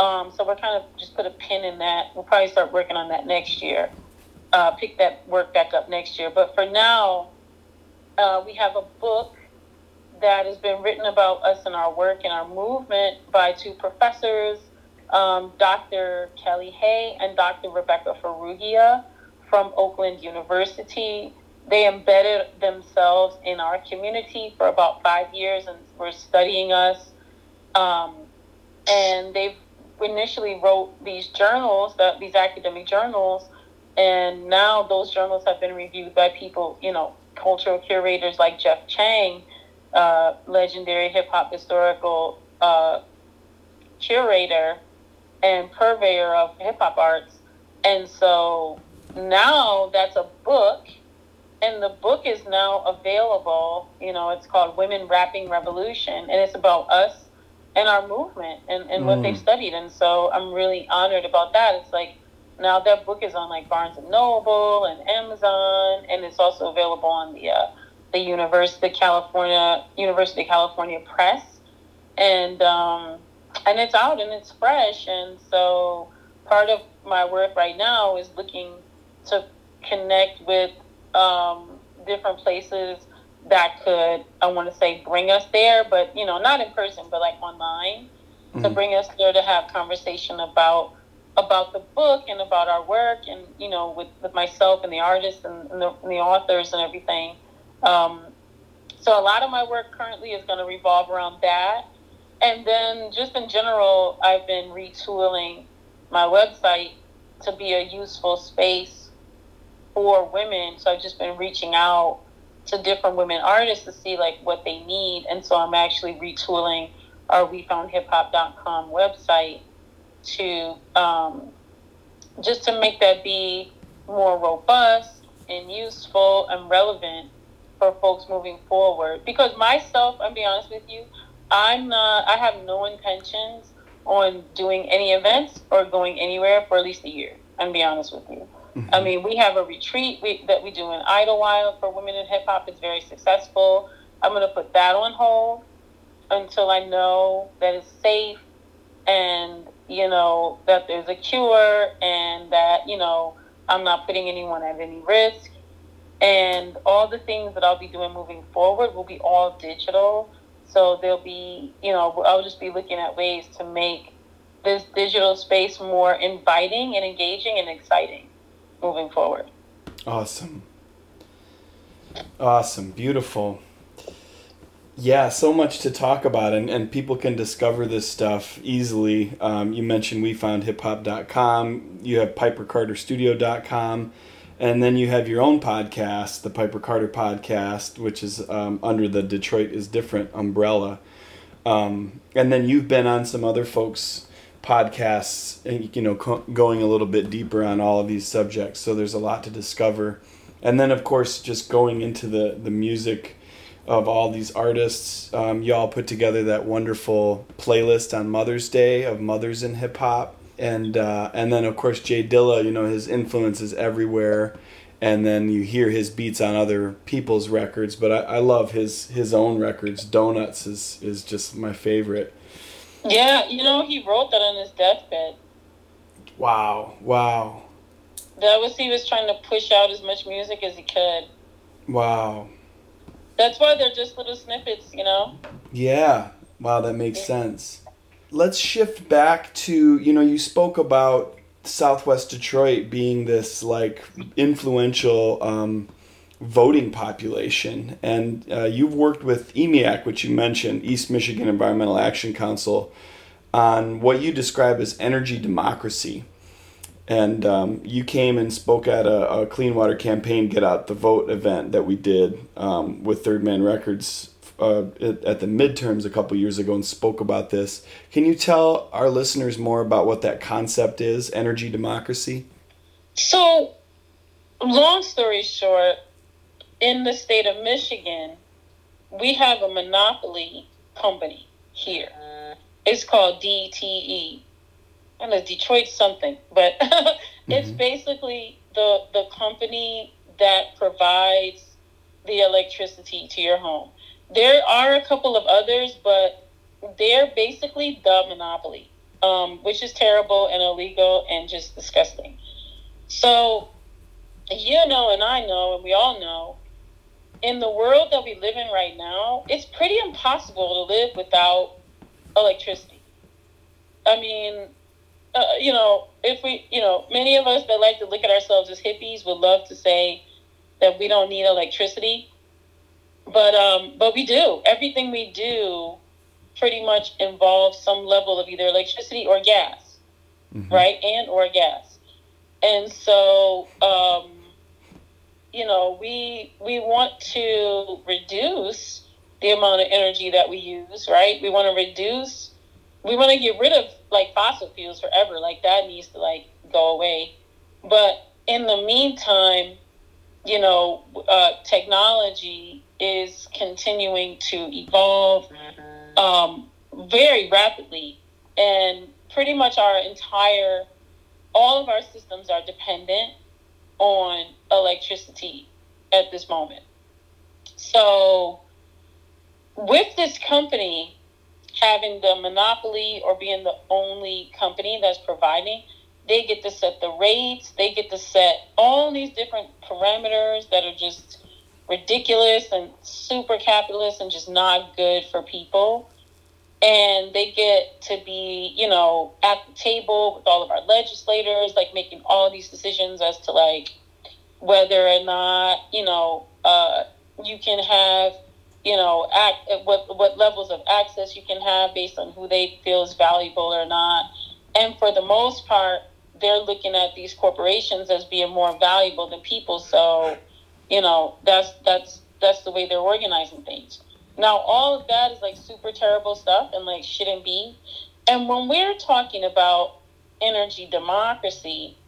Um, so we're kind of just put a pin in that. We'll probably start working on that next year. Uh, pick that work back up next year. But for now, uh, we have a book that has been written about us and our work and our movement by two professors, um, Dr. Kellie Hay and Dr. Rebekah Farrugia from Oakland University. They embedded themselves in our community for about five years and were studying us. Um, and they've initially wrote these journals, that these academic journals, and now those journals have been reviewed by people, you know, cultural curators like Jeff Chang, uh, legendary hip hop historical uh, curator and purveyor of hip hop arts. And so now that's a book, and the book is now available. You know, it's called Women Rapping Revolution, and it's about us and our movement and, and mm. what they've mm. studied. And so I'm really honored about that. It's like now that book is on like Barnes and Noble and Amazon, and it's also available on the uh, the University of California University of California Press, and um, and it's out and it's fresh. And so part of my work right now is looking to connect with um, different places that could I want to say bring us there, but you know not in person, but like online mm-hmm. to bring us there to have conversation about about the book and about our work and you know with, with myself and the artists and, and, the, and the authors and everything um, so a lot of my work currently is going to revolve around that. And then just in general, I've been retooling my website to be a useful space for women. So I've just been reaching out to different women artists to see like what they need. And so I'm actually retooling our wefoundhiphop.com website to um, just to make that be more robust and useful and relevant for folks moving forward. Because myself, I'll be honest with you, I'm not. I have no intentions on doing any events or going anywhere for at least a year. I'm be honest with you. Mm-hmm. I mean, we have a retreat we, that we do in Idlewild for women in hip hop. It's very successful. I'm going to put that on hold until I know that it's safe and you know that there's a cure and that you know I'm not putting anyone at any risk and all the things that I'll be doing moving forward will be all digital. So there'll be, you know, I'll just be looking at ways to make this digital space more inviting and engaging and exciting moving forward.
Awesome. Awesome. Beautiful. Yeah, so much to talk about, and, and people can discover this stuff easily. Um, you mentioned we found hip hop.com, you have pipercarterstudio.com. And then you have your own podcast, the Piper Carter podcast, which is um, under the Detroit is Different umbrella. Um, and then you've been on some other folks' podcasts, you know, co- going a little bit deeper on all of these subjects. So there's a lot to discover. And then, of course, just going into the, the music of all these artists. Um, y'all put together that wonderful playlist on Mother's Day of mothers in hip hop and uh, and then of course Jay Dilla, you know, his influence is everywhere, and then you hear his beats on other people's records. But I, I love his his own records. Donuts is is just my favorite.
Yeah, you know, he wrote that on his deathbed.
Wow! Wow.
That was he was trying to push out as much music as he could.
Wow.
That's why they're just little snippets, you know.
Yeah. Wow, that makes sense let's shift back to you know you spoke about Southwest Detroit being this like influential um, voting population. And uh, you've worked with EMEAC, which you mentioned, East Michigan Environmental Action Council, on what you describe as energy democracy. And um, you came and spoke at a, a, Clean Water Campaign Get Out the Vote event that we did um, with Third Man Records uh, at the midterms a couple years ago and spoke about this. Can you tell our listeners more about what that concept is, energy democracy?
So, long story short, in the state of Michigan, we have a monopoly company here. It's called DTE. I know Detroit something, but it's mm-hmm. basically the the company that provides the electricity to your home. There are a couple of others, but they're basically the monopoly, um, which is terrible and illegal and just disgusting. So, you know, and I know, and we all know, in the world that we live in right now, it's pretty impossible to live without electricity. I mean, uh, you know, if we, you know, many of us that like to look at ourselves as hippies would love to say that we don't need electricity, but um, but we do. Everything we do pretty much involves some level of either electricity or gas, mm-hmm. right? And or gas, and so. Um, you know, we we want to reduce the amount of energy that we use, right? We want to reduce we want to get rid of like fossil fuels forever. Like that needs to like go away. But in the meantime, you know, uh, technology is continuing to evolve um, very rapidly, and pretty much our entire all of our systems are dependent on electricity at this moment. So, with this company having the monopoly or being the only company that's providing, they get to set the rates, they get to set all these different parameters that are just ridiculous and super capitalist and just not good for people. And they get to be, you know, at the table with all of our legislators, like making all these decisions as to like whether or not, you know, uh, you can have you know, act, what what levels of access you can have based on who they feel is valuable or not. And for the most part, they're looking at these corporations as being more valuable than people. So, you know, that's that's that's the way they're organizing things. Now, all of that is like super terrible stuff and like shouldn't be. And when we're talking about energy democracy,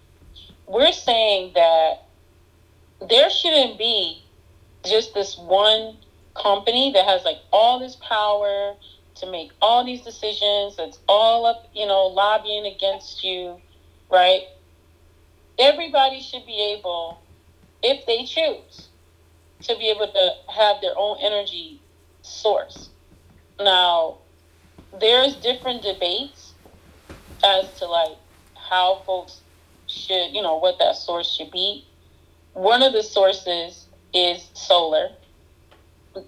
we're saying that there shouldn't be just this one company that has like all this power to make all these decisions that's all up you know lobbying against you right everybody should be able if they choose to be able to have their own energy source now there's different debates as to like how folks should you know what that source should be one of the sources is solar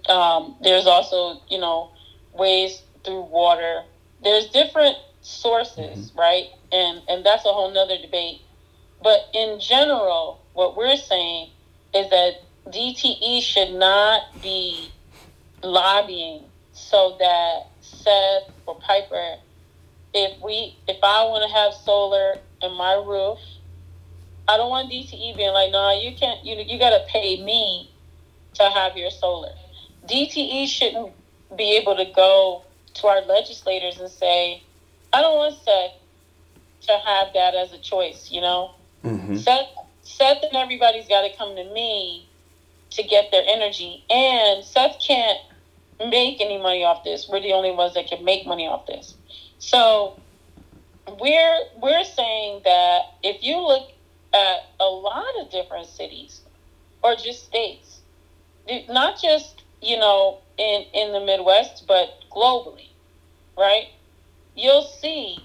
um, there's also, you know, ways through water. There's different sources, mm-hmm. right? And and that's a whole nother debate. But in general, what we're saying is that DTE should not be lobbying so that Seth or Piper, if we if I want to have solar in my roof, I don't want DTE being like, no, nah, you can't. You you got to pay me to have your solar. DTE shouldn't be able to go to our legislators and say, I don't want Seth to have that as a choice, you know? Mm-hmm. Seth, Seth and everybody's got to come to me to get their energy. And Seth can't make any money off this. We're the only ones that can make money off this. So we're we're saying that if you look at a lot of different cities or just states, not just you know, in, in the Midwest, but globally, right? You'll see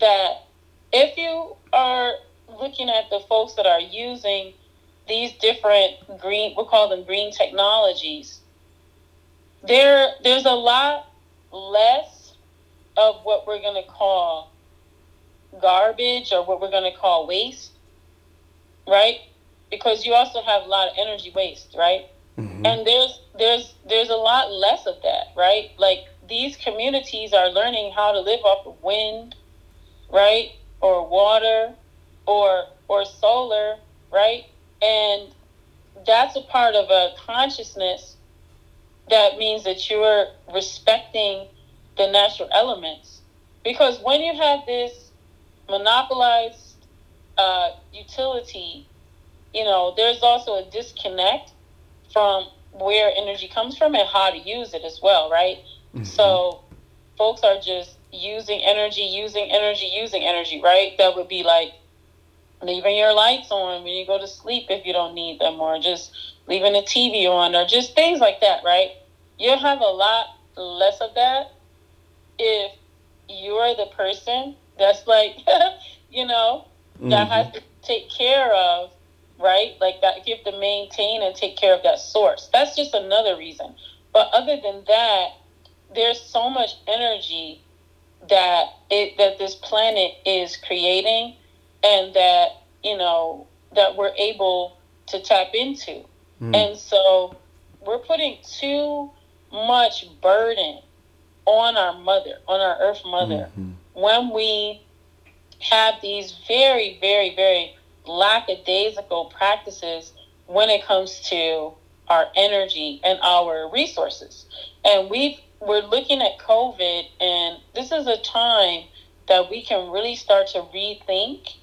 that if you are looking at the folks that are using these different green, we'll call them green technologies, there there's a lot less of what we're going to call garbage or what we're going to call waste, right? because you also have a lot of energy waste, right? Mm-hmm. And there's there's there's a lot less of that, right? Like these communities are learning how to live off of wind, right? Or water or or solar, right? And that's a part of a consciousness that means that you're respecting the natural elements. Because when you have this monopolized uh, utility, you know, there's also a disconnect from where energy comes from and how to use it as well, right? Mm-hmm. So folks are just using energy, using energy, using energy, right? That would be like leaving your lights on when you go to sleep if you don't need them, or just leaving the TV on, or just things like that, right? You'll have a lot less of that if you're the person that's like, you know, mm-hmm. that has to take care of, right? Like that, you have to maintain and take care of that source. That's just another reason. But other than that, there's so much energy that it that this planet is creating and that you know that we're able to tap into mm. and so we're putting too much burden on our mother on our earth mother mm-hmm. when we have these very very very lackadaisical practices when it comes to our energy and our resources and we've we're looking at covid and this is a time that we can really start to rethink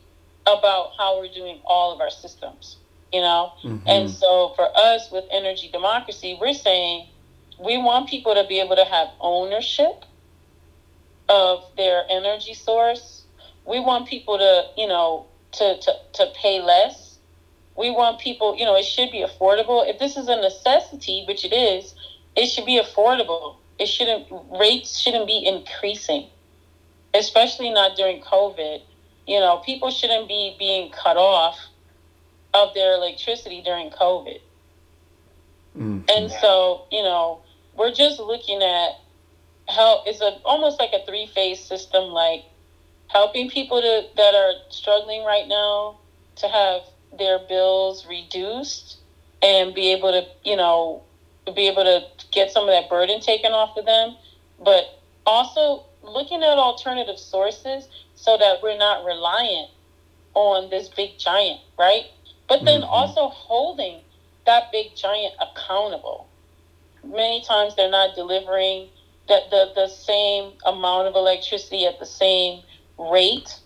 about how we're doing all of our systems, you know? Mm-hmm. And so for us with energy democracy, we're saying we want people to be able to have ownership of their energy source. We want people to, you know, to, to, to pay less. We want people, you know, it should be affordable. If this is a necessity, which it is, it should be affordable. It shouldn't rates shouldn't be increasing, especially not during COVID you know, people shouldn't be being cut off of their electricity during COVID. Mm-hmm. And so, you know, we're just looking at how it's a almost like a three phase system, like helping people to, that are struggling right now to have their bills reduced and be able to, you know, be able to get some of that burden taken off of them, but also looking at alternative sources so that we're not reliant on this big giant, right? But then mm-hmm. also holding that big giant accountable. Many times they're not delivering the, the, the same amount of electricity at the same rate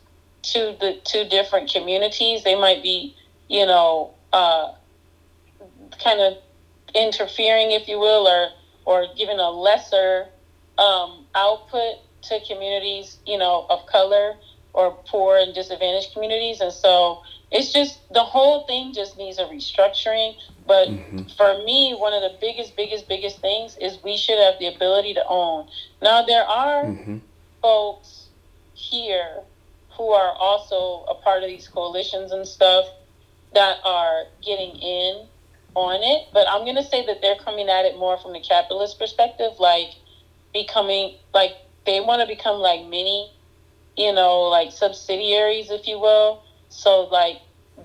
to the two different communities. They might be, you know, uh, kind of interfering, if you will, or or giving a lesser um, output to communities, you know, of color or poor and disadvantaged communities. And so it's just the whole thing just needs a restructuring. But mm-hmm. for me, one of the biggest, biggest, biggest things is we should have the ability to own. Now, there are mm-hmm. folks here who are also a part of these coalitions and stuff that are getting in on it. But I'm going to say that they're coming at it more from the capitalist perspective, like becoming like they want to become like mini, you know, like subsidiaries, if you will. So like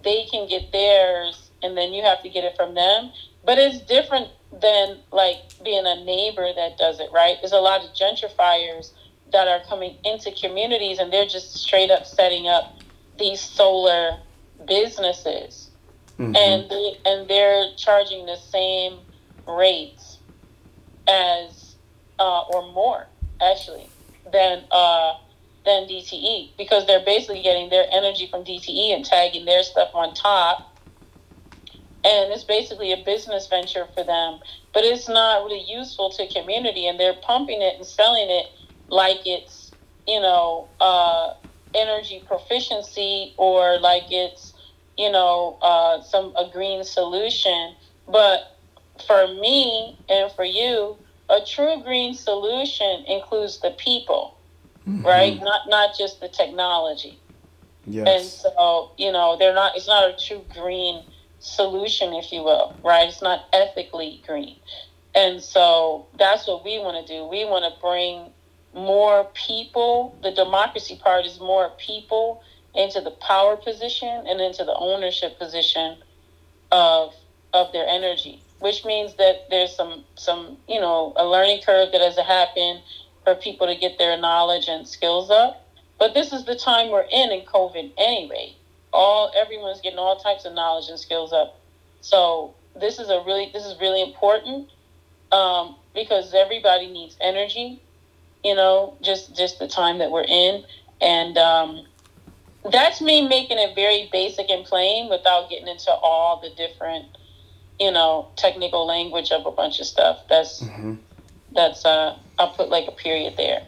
they can get theirs and then you have to get it from them. But it's different than like being a neighbor that does it, right? There's a lot of gentrifiers that are coming into communities and they're just straight up setting up these solar businesses. Mm-hmm. And they, and they're charging the same rates as uh, or more actually than uh, than DTE because they're basically getting their energy from DTE and tagging their stuff on top. And it's basically a business venture for them, but it's not really useful to community. And they're pumping it and selling it like it's you know uh, energy proficiency or like it's you know uh, some a green solution. But for me and for you, a true green solution includes the people, mm-hmm. right? Not not just the technology. Yes. And so, you know, they're not it's not a true green solution, if you will, right? It's not ethically green. And so that's what we want to do. We want to bring more people. The democracy part is more people into the power position and into the ownership position of of their energy, which means that there's some some you know a learning curve that has to happen for people to get their knowledge and skills up. But this is the time we're in in COVID anyway. All everyone's getting all types of knowledge and skills up. So this is a really this is really important um, because everybody needs energy. You know, just just the time that we're in, and um, that's me making it very basic and plain without getting into all the different, you know, technical language of a bunch of stuff. That's mm-hmm. that's uh, I'll put like a period there.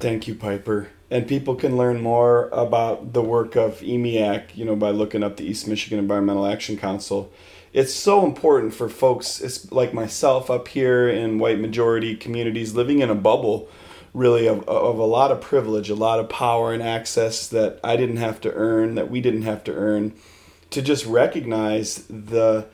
Thank you, Piper. And people can learn more about the work of EMEAC, you know, by looking up the East Michigan Environmental Action Council it's so important for folks it's like myself up here in white majority communities living in a bubble really of, of a lot of privilege a lot of power and access that i didn't have to earn that we didn't have to earn to just recognize the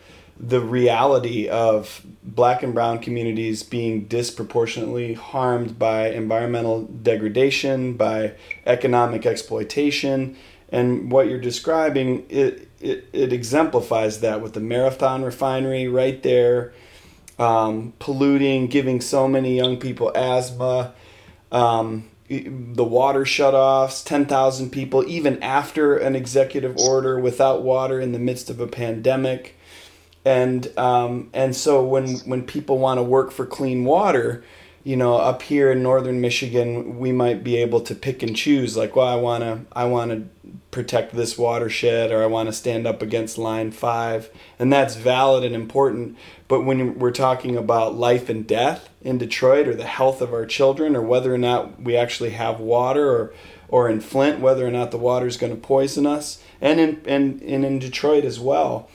the reality of black and brown communities being disproportionately harmed by environmental degradation by economic exploitation. And what you're describing it it, it exemplifies that with the marathon refinery right there um, polluting giving so many young people asthma um, the water shutoffs 10,000 people even after an executive order without water in the midst of a pandemic and um, and so when when people want to work for clean water you know up here in northern michigan we might be able to pick and choose like well i want to i want to protect this watershed or I want to stand up against line five. And that's valid and important. But when we're talking about life and death in Detroit or the health of our children or whether or not we actually have water or, or in Flint, whether or not the water is going to poison us, and in, and, and in Detroit as well,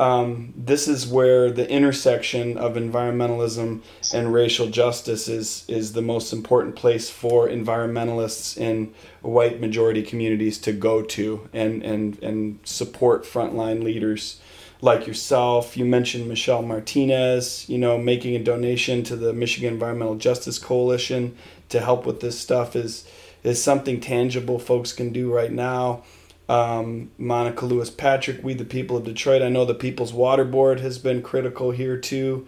um, this is where the intersection of environmentalism and racial justice is is the most important place for environmentalists in white majority communities to go to and and and support frontline leaders like yourself. You mentioned Michelle Martinez, you know, making a donation to the Michigan Environmental Justice Coalition to help with this stuff is is something tangible folks can do right now um, Monica Lewis Patrick, We the People of Detroit. I know the People's Water Board has been critical here too.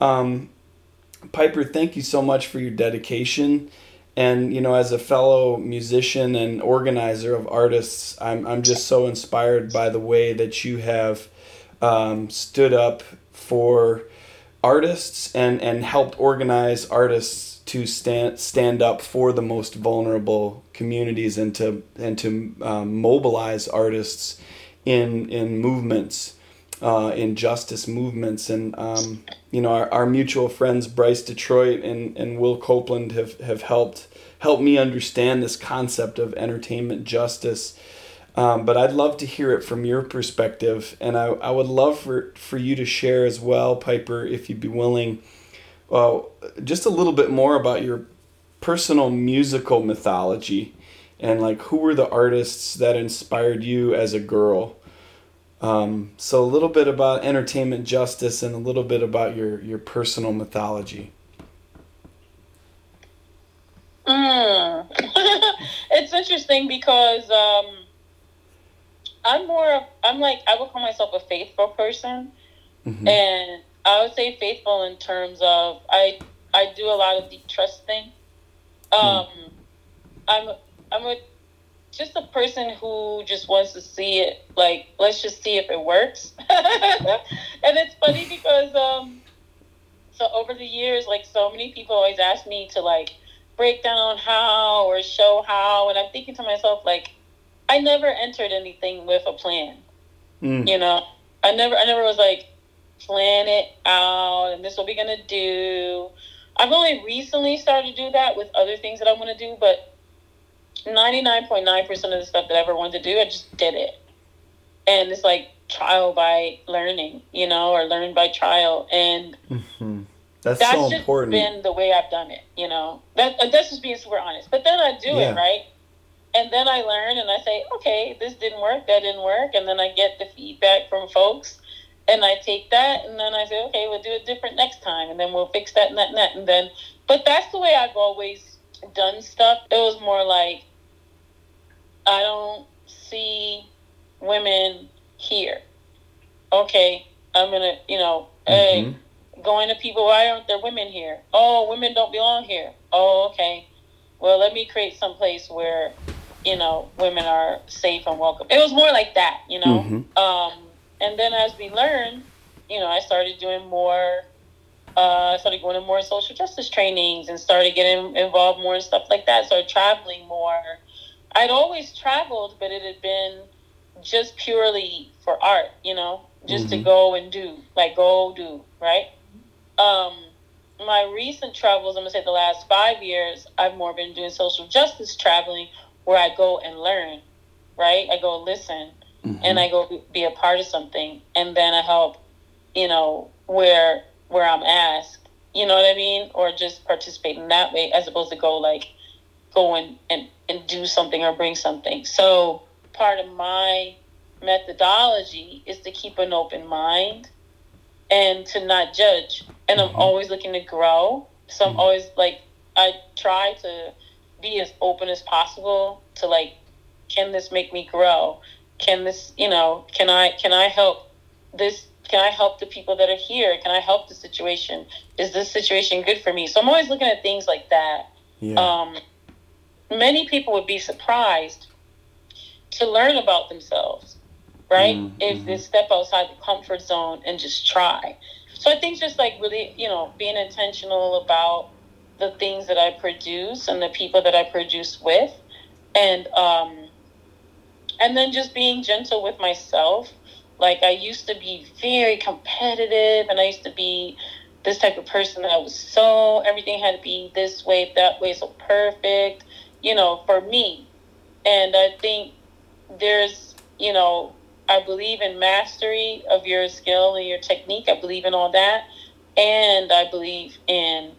Um, Piper, thank you so much for your dedication. And you know, as a fellow musician and organizer of artists, I'm I'm just so inspired by the way that you have um, stood up for artists and and helped organize artists to stand stand up for the most vulnerable communities and to and to um, mobilize artists in in movements uh, in justice movements. And um, you know our, our mutual friends Bryce Detroit and, and Will Copeland have, have helped helped me understand this concept of entertainment justice. Um, but I'd love to hear it from your perspective. And I, I would love for, for you to share as well Piper if you'd be willing well, just a little bit more about your personal musical mythology and like who were the artists that inspired you as a girl. Um, so a little bit about entertainment justice and a little bit about your your personal mythology.
Mm. it's interesting because um, I'm more of I'm like I would call myself a faithful person, mm-hmm. and I would say faithful in terms of I I do a lot of deep trusting. Um, mm. I'm I'm a just a person who just wants to see it. Like let's just see if it works. and it's funny because um, so over the years, like so many people always ask me to like break down how or show how, and I'm thinking to myself like I never entered anything with a plan. Mm. You know, I never I never was like plan it out and this is what we're gonna do. I've only recently started to do that with other things that I want to do, but 99.9% of the stuff that I ever wanted to do, I just did it. And it's like trial by learning, you know, or learn by trial. And
mm-hmm. that's, that's so
just
important.
been the way I've done it, you know. That uh, That's just being super honest. But then I do yeah. it, right? And then I learn and I say, okay, this didn't work, that didn't work. And then I get the feedback from folks and I take that and then I say, okay, we'll do it different next time, and then we'll fix that and that and that, and then. But that's the way I've always done stuff. It was more like I don't see women here. okay, I'm gonna, you know, hey, going to people, why aren't there women here? Oh, women don't belong here. Oh, okay. Well, let me create some place where, you know, women are safe and welcome. It was more like that, you know. Um, and then as we learned, you know, I started doing more. Uh, I started going to more social justice trainings and started getting involved more in stuff like that. Started traveling more. I'd always traveled, but it had been just purely for art, you know, just to go and do, like go do, right? Um, my recent travels, I'm gonna say the last five years, I've more been doing social justice traveling where I go and learn, right? I go listen and I go be- be a part of something and then I help, you know, where where I'm asked, you know what I mean? Or just participate in that way as opposed to go like go and, and, and do something or bring something. So part of my methodology is to keep an open mind and to not judge. And I'm mm-hmm. always looking to grow. So I'm mm-hmm. always like, I try to be as open as possible to like, can this make me grow? Can this, you know, can I, can I help this? Can I help the people that are here? Can I help the situation? Is this situation good for me? So I'm always looking at things like that.
Yeah.
Um, many people would be surprised to learn about themselves, right?
Mm,
If they step outside the comfort zone and just try. So I think just like really, you know, being intentional about the things that I produce and the people that I produce with, and um, and then just being gentle with myself. Like I used to be very competitive, and I used to be this type of person that was so everything had to be this way, that way, so perfect, you know, for me. And I think there's, you know, I believe in mastery of your skill and your technique. I believe in all that. And I believe in,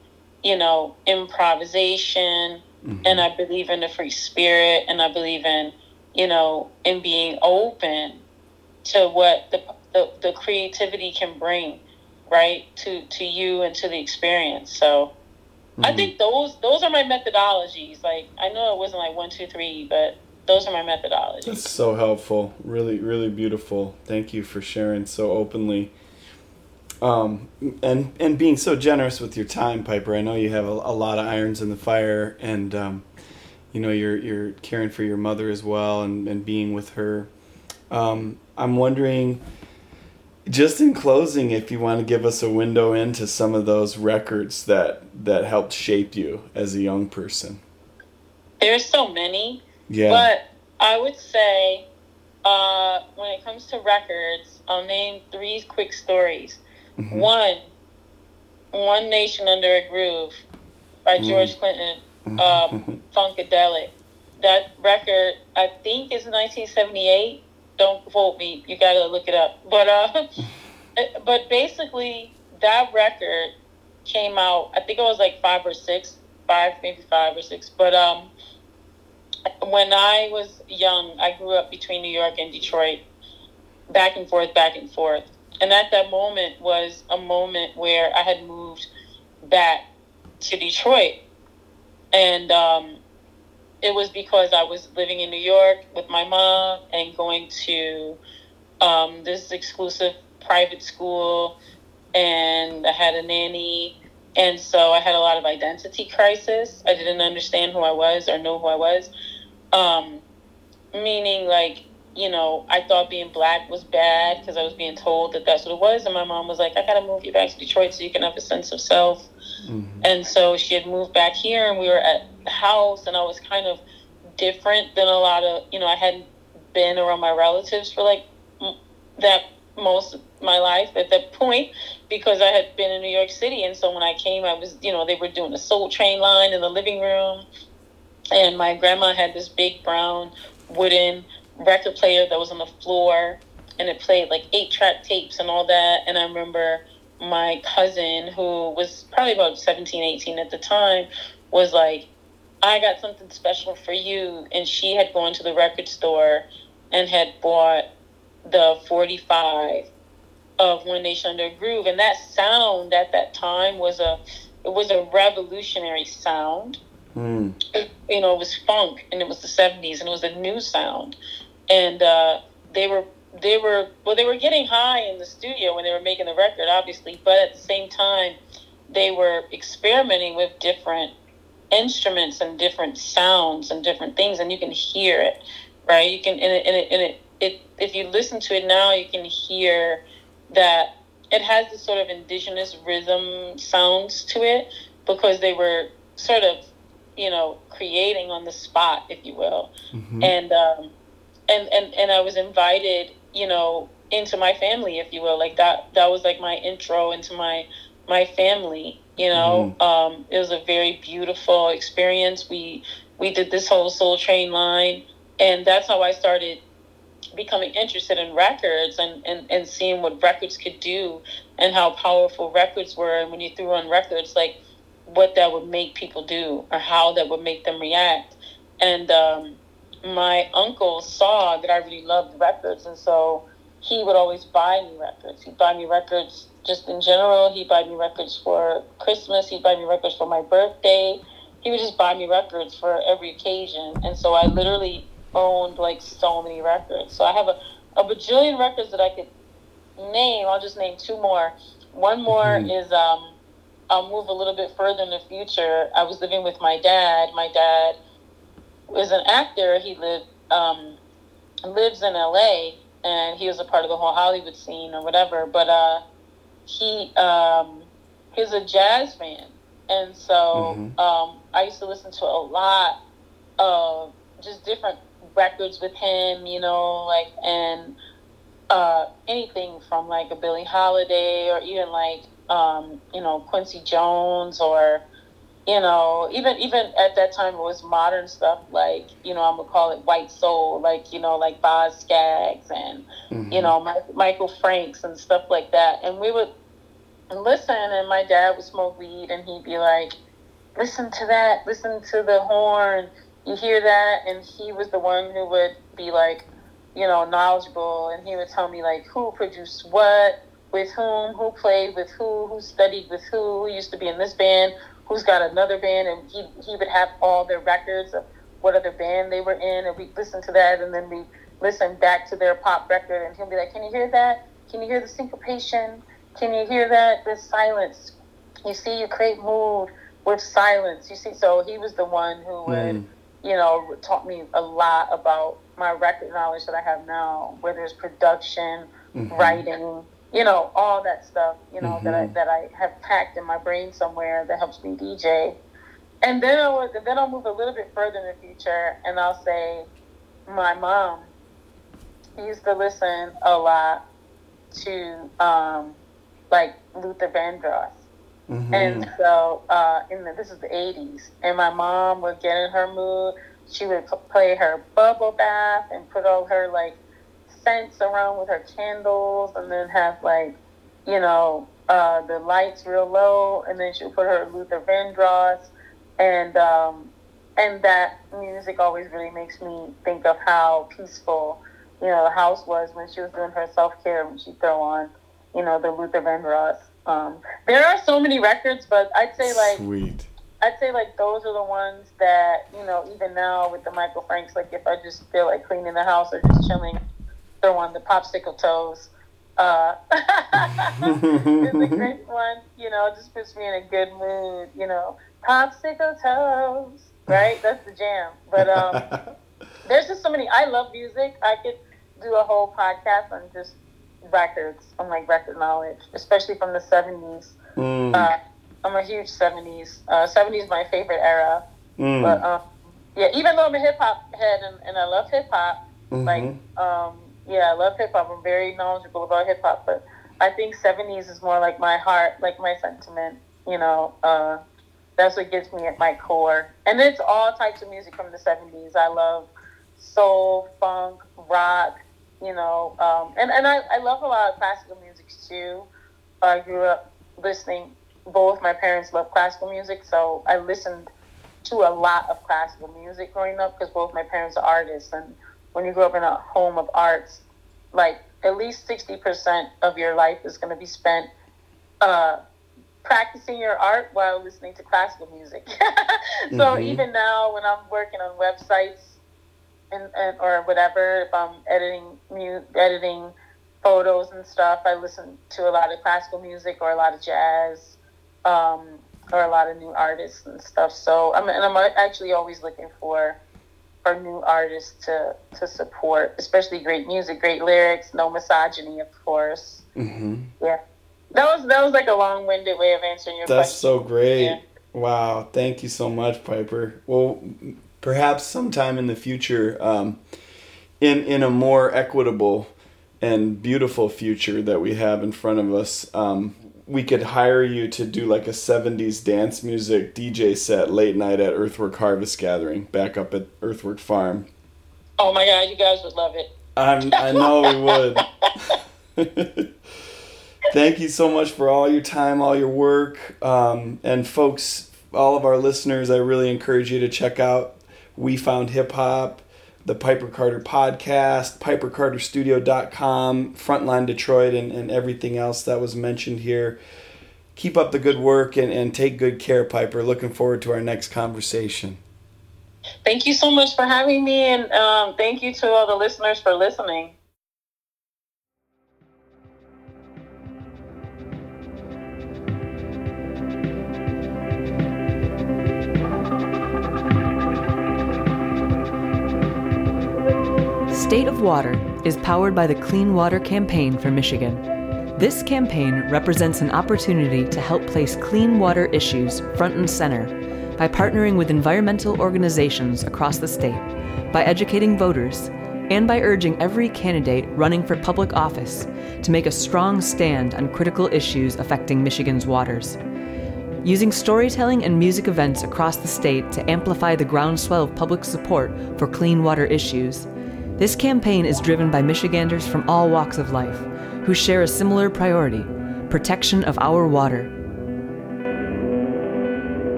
you know, improvisation. Mm-hmm. And I believe in the free spirit. And I believe in, you know, in being open to what the, the, the creativity can bring, right, to, to you and to the experience. So I think those those are my methodologies. Like I know it wasn't like one, two, three, but those are my methodologies.
That's so helpful. Really, really beautiful. Thank you for sharing so openly. Um, and and being so generous with your time, Piper. I know you have a, a lot of irons in the fire, and um, you know you're you're caring for your mother as well, and, and being with her. Um, I'm wondering, just in closing, if you want to give us a window into some of those records that that helped shape you as a young person.
There's so many,
Yeah.
but I would say uh, when it comes to records, I'll name three quick stories. One, One Nation Under a Groove by George Clinton, um, Funkadelic. That record, I think, is 1978. Don't quote me. You got to look it up. But uh, but basically, that record came out. I think it was like five or six, five maybe five or six. But um, when I was young, I grew up between New York and Detroit, back and forth, back and forth. And at that moment was a moment where I had moved back to Detroit. And um, it was because I was living in New York with my mom and going to um, this exclusive private school. And I had a nanny. And so I had a lot of identity crisis. I didn't understand who I was or know who I was. Um, meaning, like, you know, I thought being black was bad because I was being told that that's what it was. And my mom was like, I got to move you back to Detroit so you can have a sense of self. Mm-hmm. And so she had moved back here and we were at the house and I was kind of different than a lot of, you know, I hadn't been around my relatives for like m- that most of my life at that point because I had been in New York City. And so when I came, I was, you know, they were doing a soul train line in the living room. And my grandma had this big brown wooden record player that was on the floor and it played like eight track tapes and all that. And I remember my cousin, who was probably about 17, 18 at the time, was like, I got something special for you. And she had gone to the record store and had bought the 45 of One Nation Under a Groove. And that sound at that time was a, it was a revolutionary sound
Mm.
you know, it was funk and it was the 70s and it was a new sound. And uh, they were they were well they were getting high in the studio when they were making the record obviously but at the same time they were experimenting with different instruments and different sounds and different things and you can hear it right you can and it, and it, and it, it if you listen to it now you can hear that it has this sort of indigenous rhythm sounds to it because they were sort of you know creating on the spot if you will mm-hmm. and um and and and I was invited you know into my family if you will. Like that that was like my intro into my my family you know? Mm-hmm. um it was a very beautiful experience. We we did this whole soul train line and that's how I started becoming interested in records and, and, and seeing what records could do and how powerful records were. And when you threw on records like what that would make people do or how that would make them react. And um, my uncle saw that I really loved records and so he would always buy me records he'd buy me records just in general he'd buy me records for Christmas he'd buy me records for my birthday he would just buy me records for every occasion and so I literally owned like so many records. So I have a, a bajillion records that I could name. I'll just name two more. One more mm-hmm. is um, I'll move a little bit further in the future. I was living with my dad. My dad was an actor. He lived um, lives in L.A. and he was a part of the whole Hollywood scene or whatever. But uh, he um, he's a jazz fan, and so mm-hmm. um, I used to listen to a lot of just different records with him, you know, like and uh, anything from like a Billie Holiday or even like um, you know Quincy Jones or you know even even at that time it was modern stuff like you know I'm gonna call it white soul like you know like Boz Scaggs and mm-hmm. you know My, Michael Franks and stuff like that and we would listen and my dad would smoke weed and he'd be like listen to that listen to the horn you hear that, and he was the one who would be like, you know, knowledgeable, and he would tell me like who produced what, with whom, who played with who, who studied with who, who used to be in this band, who's got another band, and he he would have all their records of what other band they were in, and we listen to that, and then we listen back to their pop record, and he'll be like, "Can you hear that? Can you hear the syncopation? Can you hear that? The silence. You see, you create mood with silence. You see, so he was the one who would." Mm you know, taught me a lot about my record knowledge that I have now, whether it's production, mm-hmm. writing, you know, all that stuff, you know, mm-hmm. that I mm-hmm. that I have packed in my brain somewhere that helps me DJ. And then I would, then I'll move a little bit further in the future, and I'll say, my mom used to listen a lot to um, like Luther Vandross Mm-hmm. And so, uh, in the, this is the 80s, and my mom would get in her mood. She would play her bubble bath and put all her like scents around with her candles, and then have like, you know, uh, the lights real low, and then she'll put her Luther Vandross, and um, and that music always really makes me think of how peaceful, you know, the house was when she was doing her self care when she throw on, you know, the Luther Vandross. Um, there are so many records, but I'd say like
sweet.
I'd say like those are the ones that you know even now with the Michael Franks. Like if I just feel like cleaning the house or just chilling, throw on the popsicle toes. Uh, it's a great one. You know, just puts me in a good mood. You know, popsicle toes. Right, that's the jam. But um, there's just so many. I love music. I could do a whole podcast on just records, on like record knowledge, especially from the 70s. Mm. Uh, I'm a huge 70s. Uh, 70s my favorite era. Mm. But um, yeah, even though I'm a hip hop head and, and I love hip hop, mm-hmm. like um, yeah, I love hip hop. I'm very knowledgeable about hip hop, but I think 70s is more like my heart, like my sentiment. You know, uh, that's what gets me at my core. And it's all types of music from the 70s. I love soul, funk, rock, you know, um, and, and I, I love a lot of classical music too. I grew up listening, both my parents love classical music, so I listened to a lot of classical music growing up because both my parents are artists. And when you grow up in a home of arts, like at least 60% of your life is going to be spent uh, practicing your art while listening to classical music. so mm-hmm. even now, when I'm working on websites, and, and or whatever. If I'm editing mu- editing photos and stuff, I listen to a lot of classical music or a lot of jazz, um, or a lot of new artists and stuff. So I'm and I'm actually always looking for for new artists to to support, especially great music, great lyrics, no misogyny, of course.
Mm-hmm.
Yeah, that was that was like a long winded way of answering your question.
That's
question.
so great.
Yeah.
Wow. Thank you so much, Piper. Well, perhaps sometime in the future, um, in in a more equitable and beautiful future that we have in front of us, um, we could hire you to do like a 70s dance music DJ set late night at Earthwork Harvest Gathering back up at Earthwork Farm.
Oh my god, you guys would love it.
I'm, I know we would. Thank you so much for all your time, all your work. Um, and folks, all of our listeners, I really encourage you to check out We Found Hip Hop, the Piper Carter podcast, pipercarterstudio.com, Frontline Detroit, and, and everything else that was mentioned here. Keep up the good work and, and take good care, Piper. Looking forward to our next conversation.
Thank you so much for having me, and um, thank you to all the listeners for listening.
State of Water is powered by the Clean Water Campaign for Michigan. This campaign represents an opportunity to help place clean water issues front and center by partnering with environmental organizations across the state, by educating voters, and by urging every candidate running for public office to make a strong stand on critical issues affecting Michigan's waters. Using storytelling and music events across the state to amplify the groundswell of public support for clean water issues, this campaign is driven by Michiganders from all walks of life who share a similar priority protection of our water.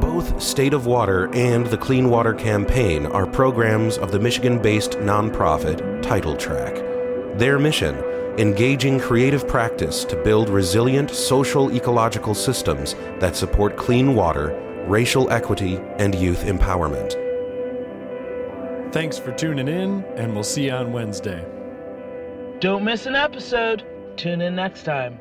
Both State of Water and the Clean Water Campaign are programs of the Michigan based nonprofit Title Track. Their mission engaging creative practice to build resilient social ecological systems that support clean water, racial equity, and youth empowerment.
Thanks for tuning in, and we'll see you on Wednesday.
Don't miss an episode. Tune in next time.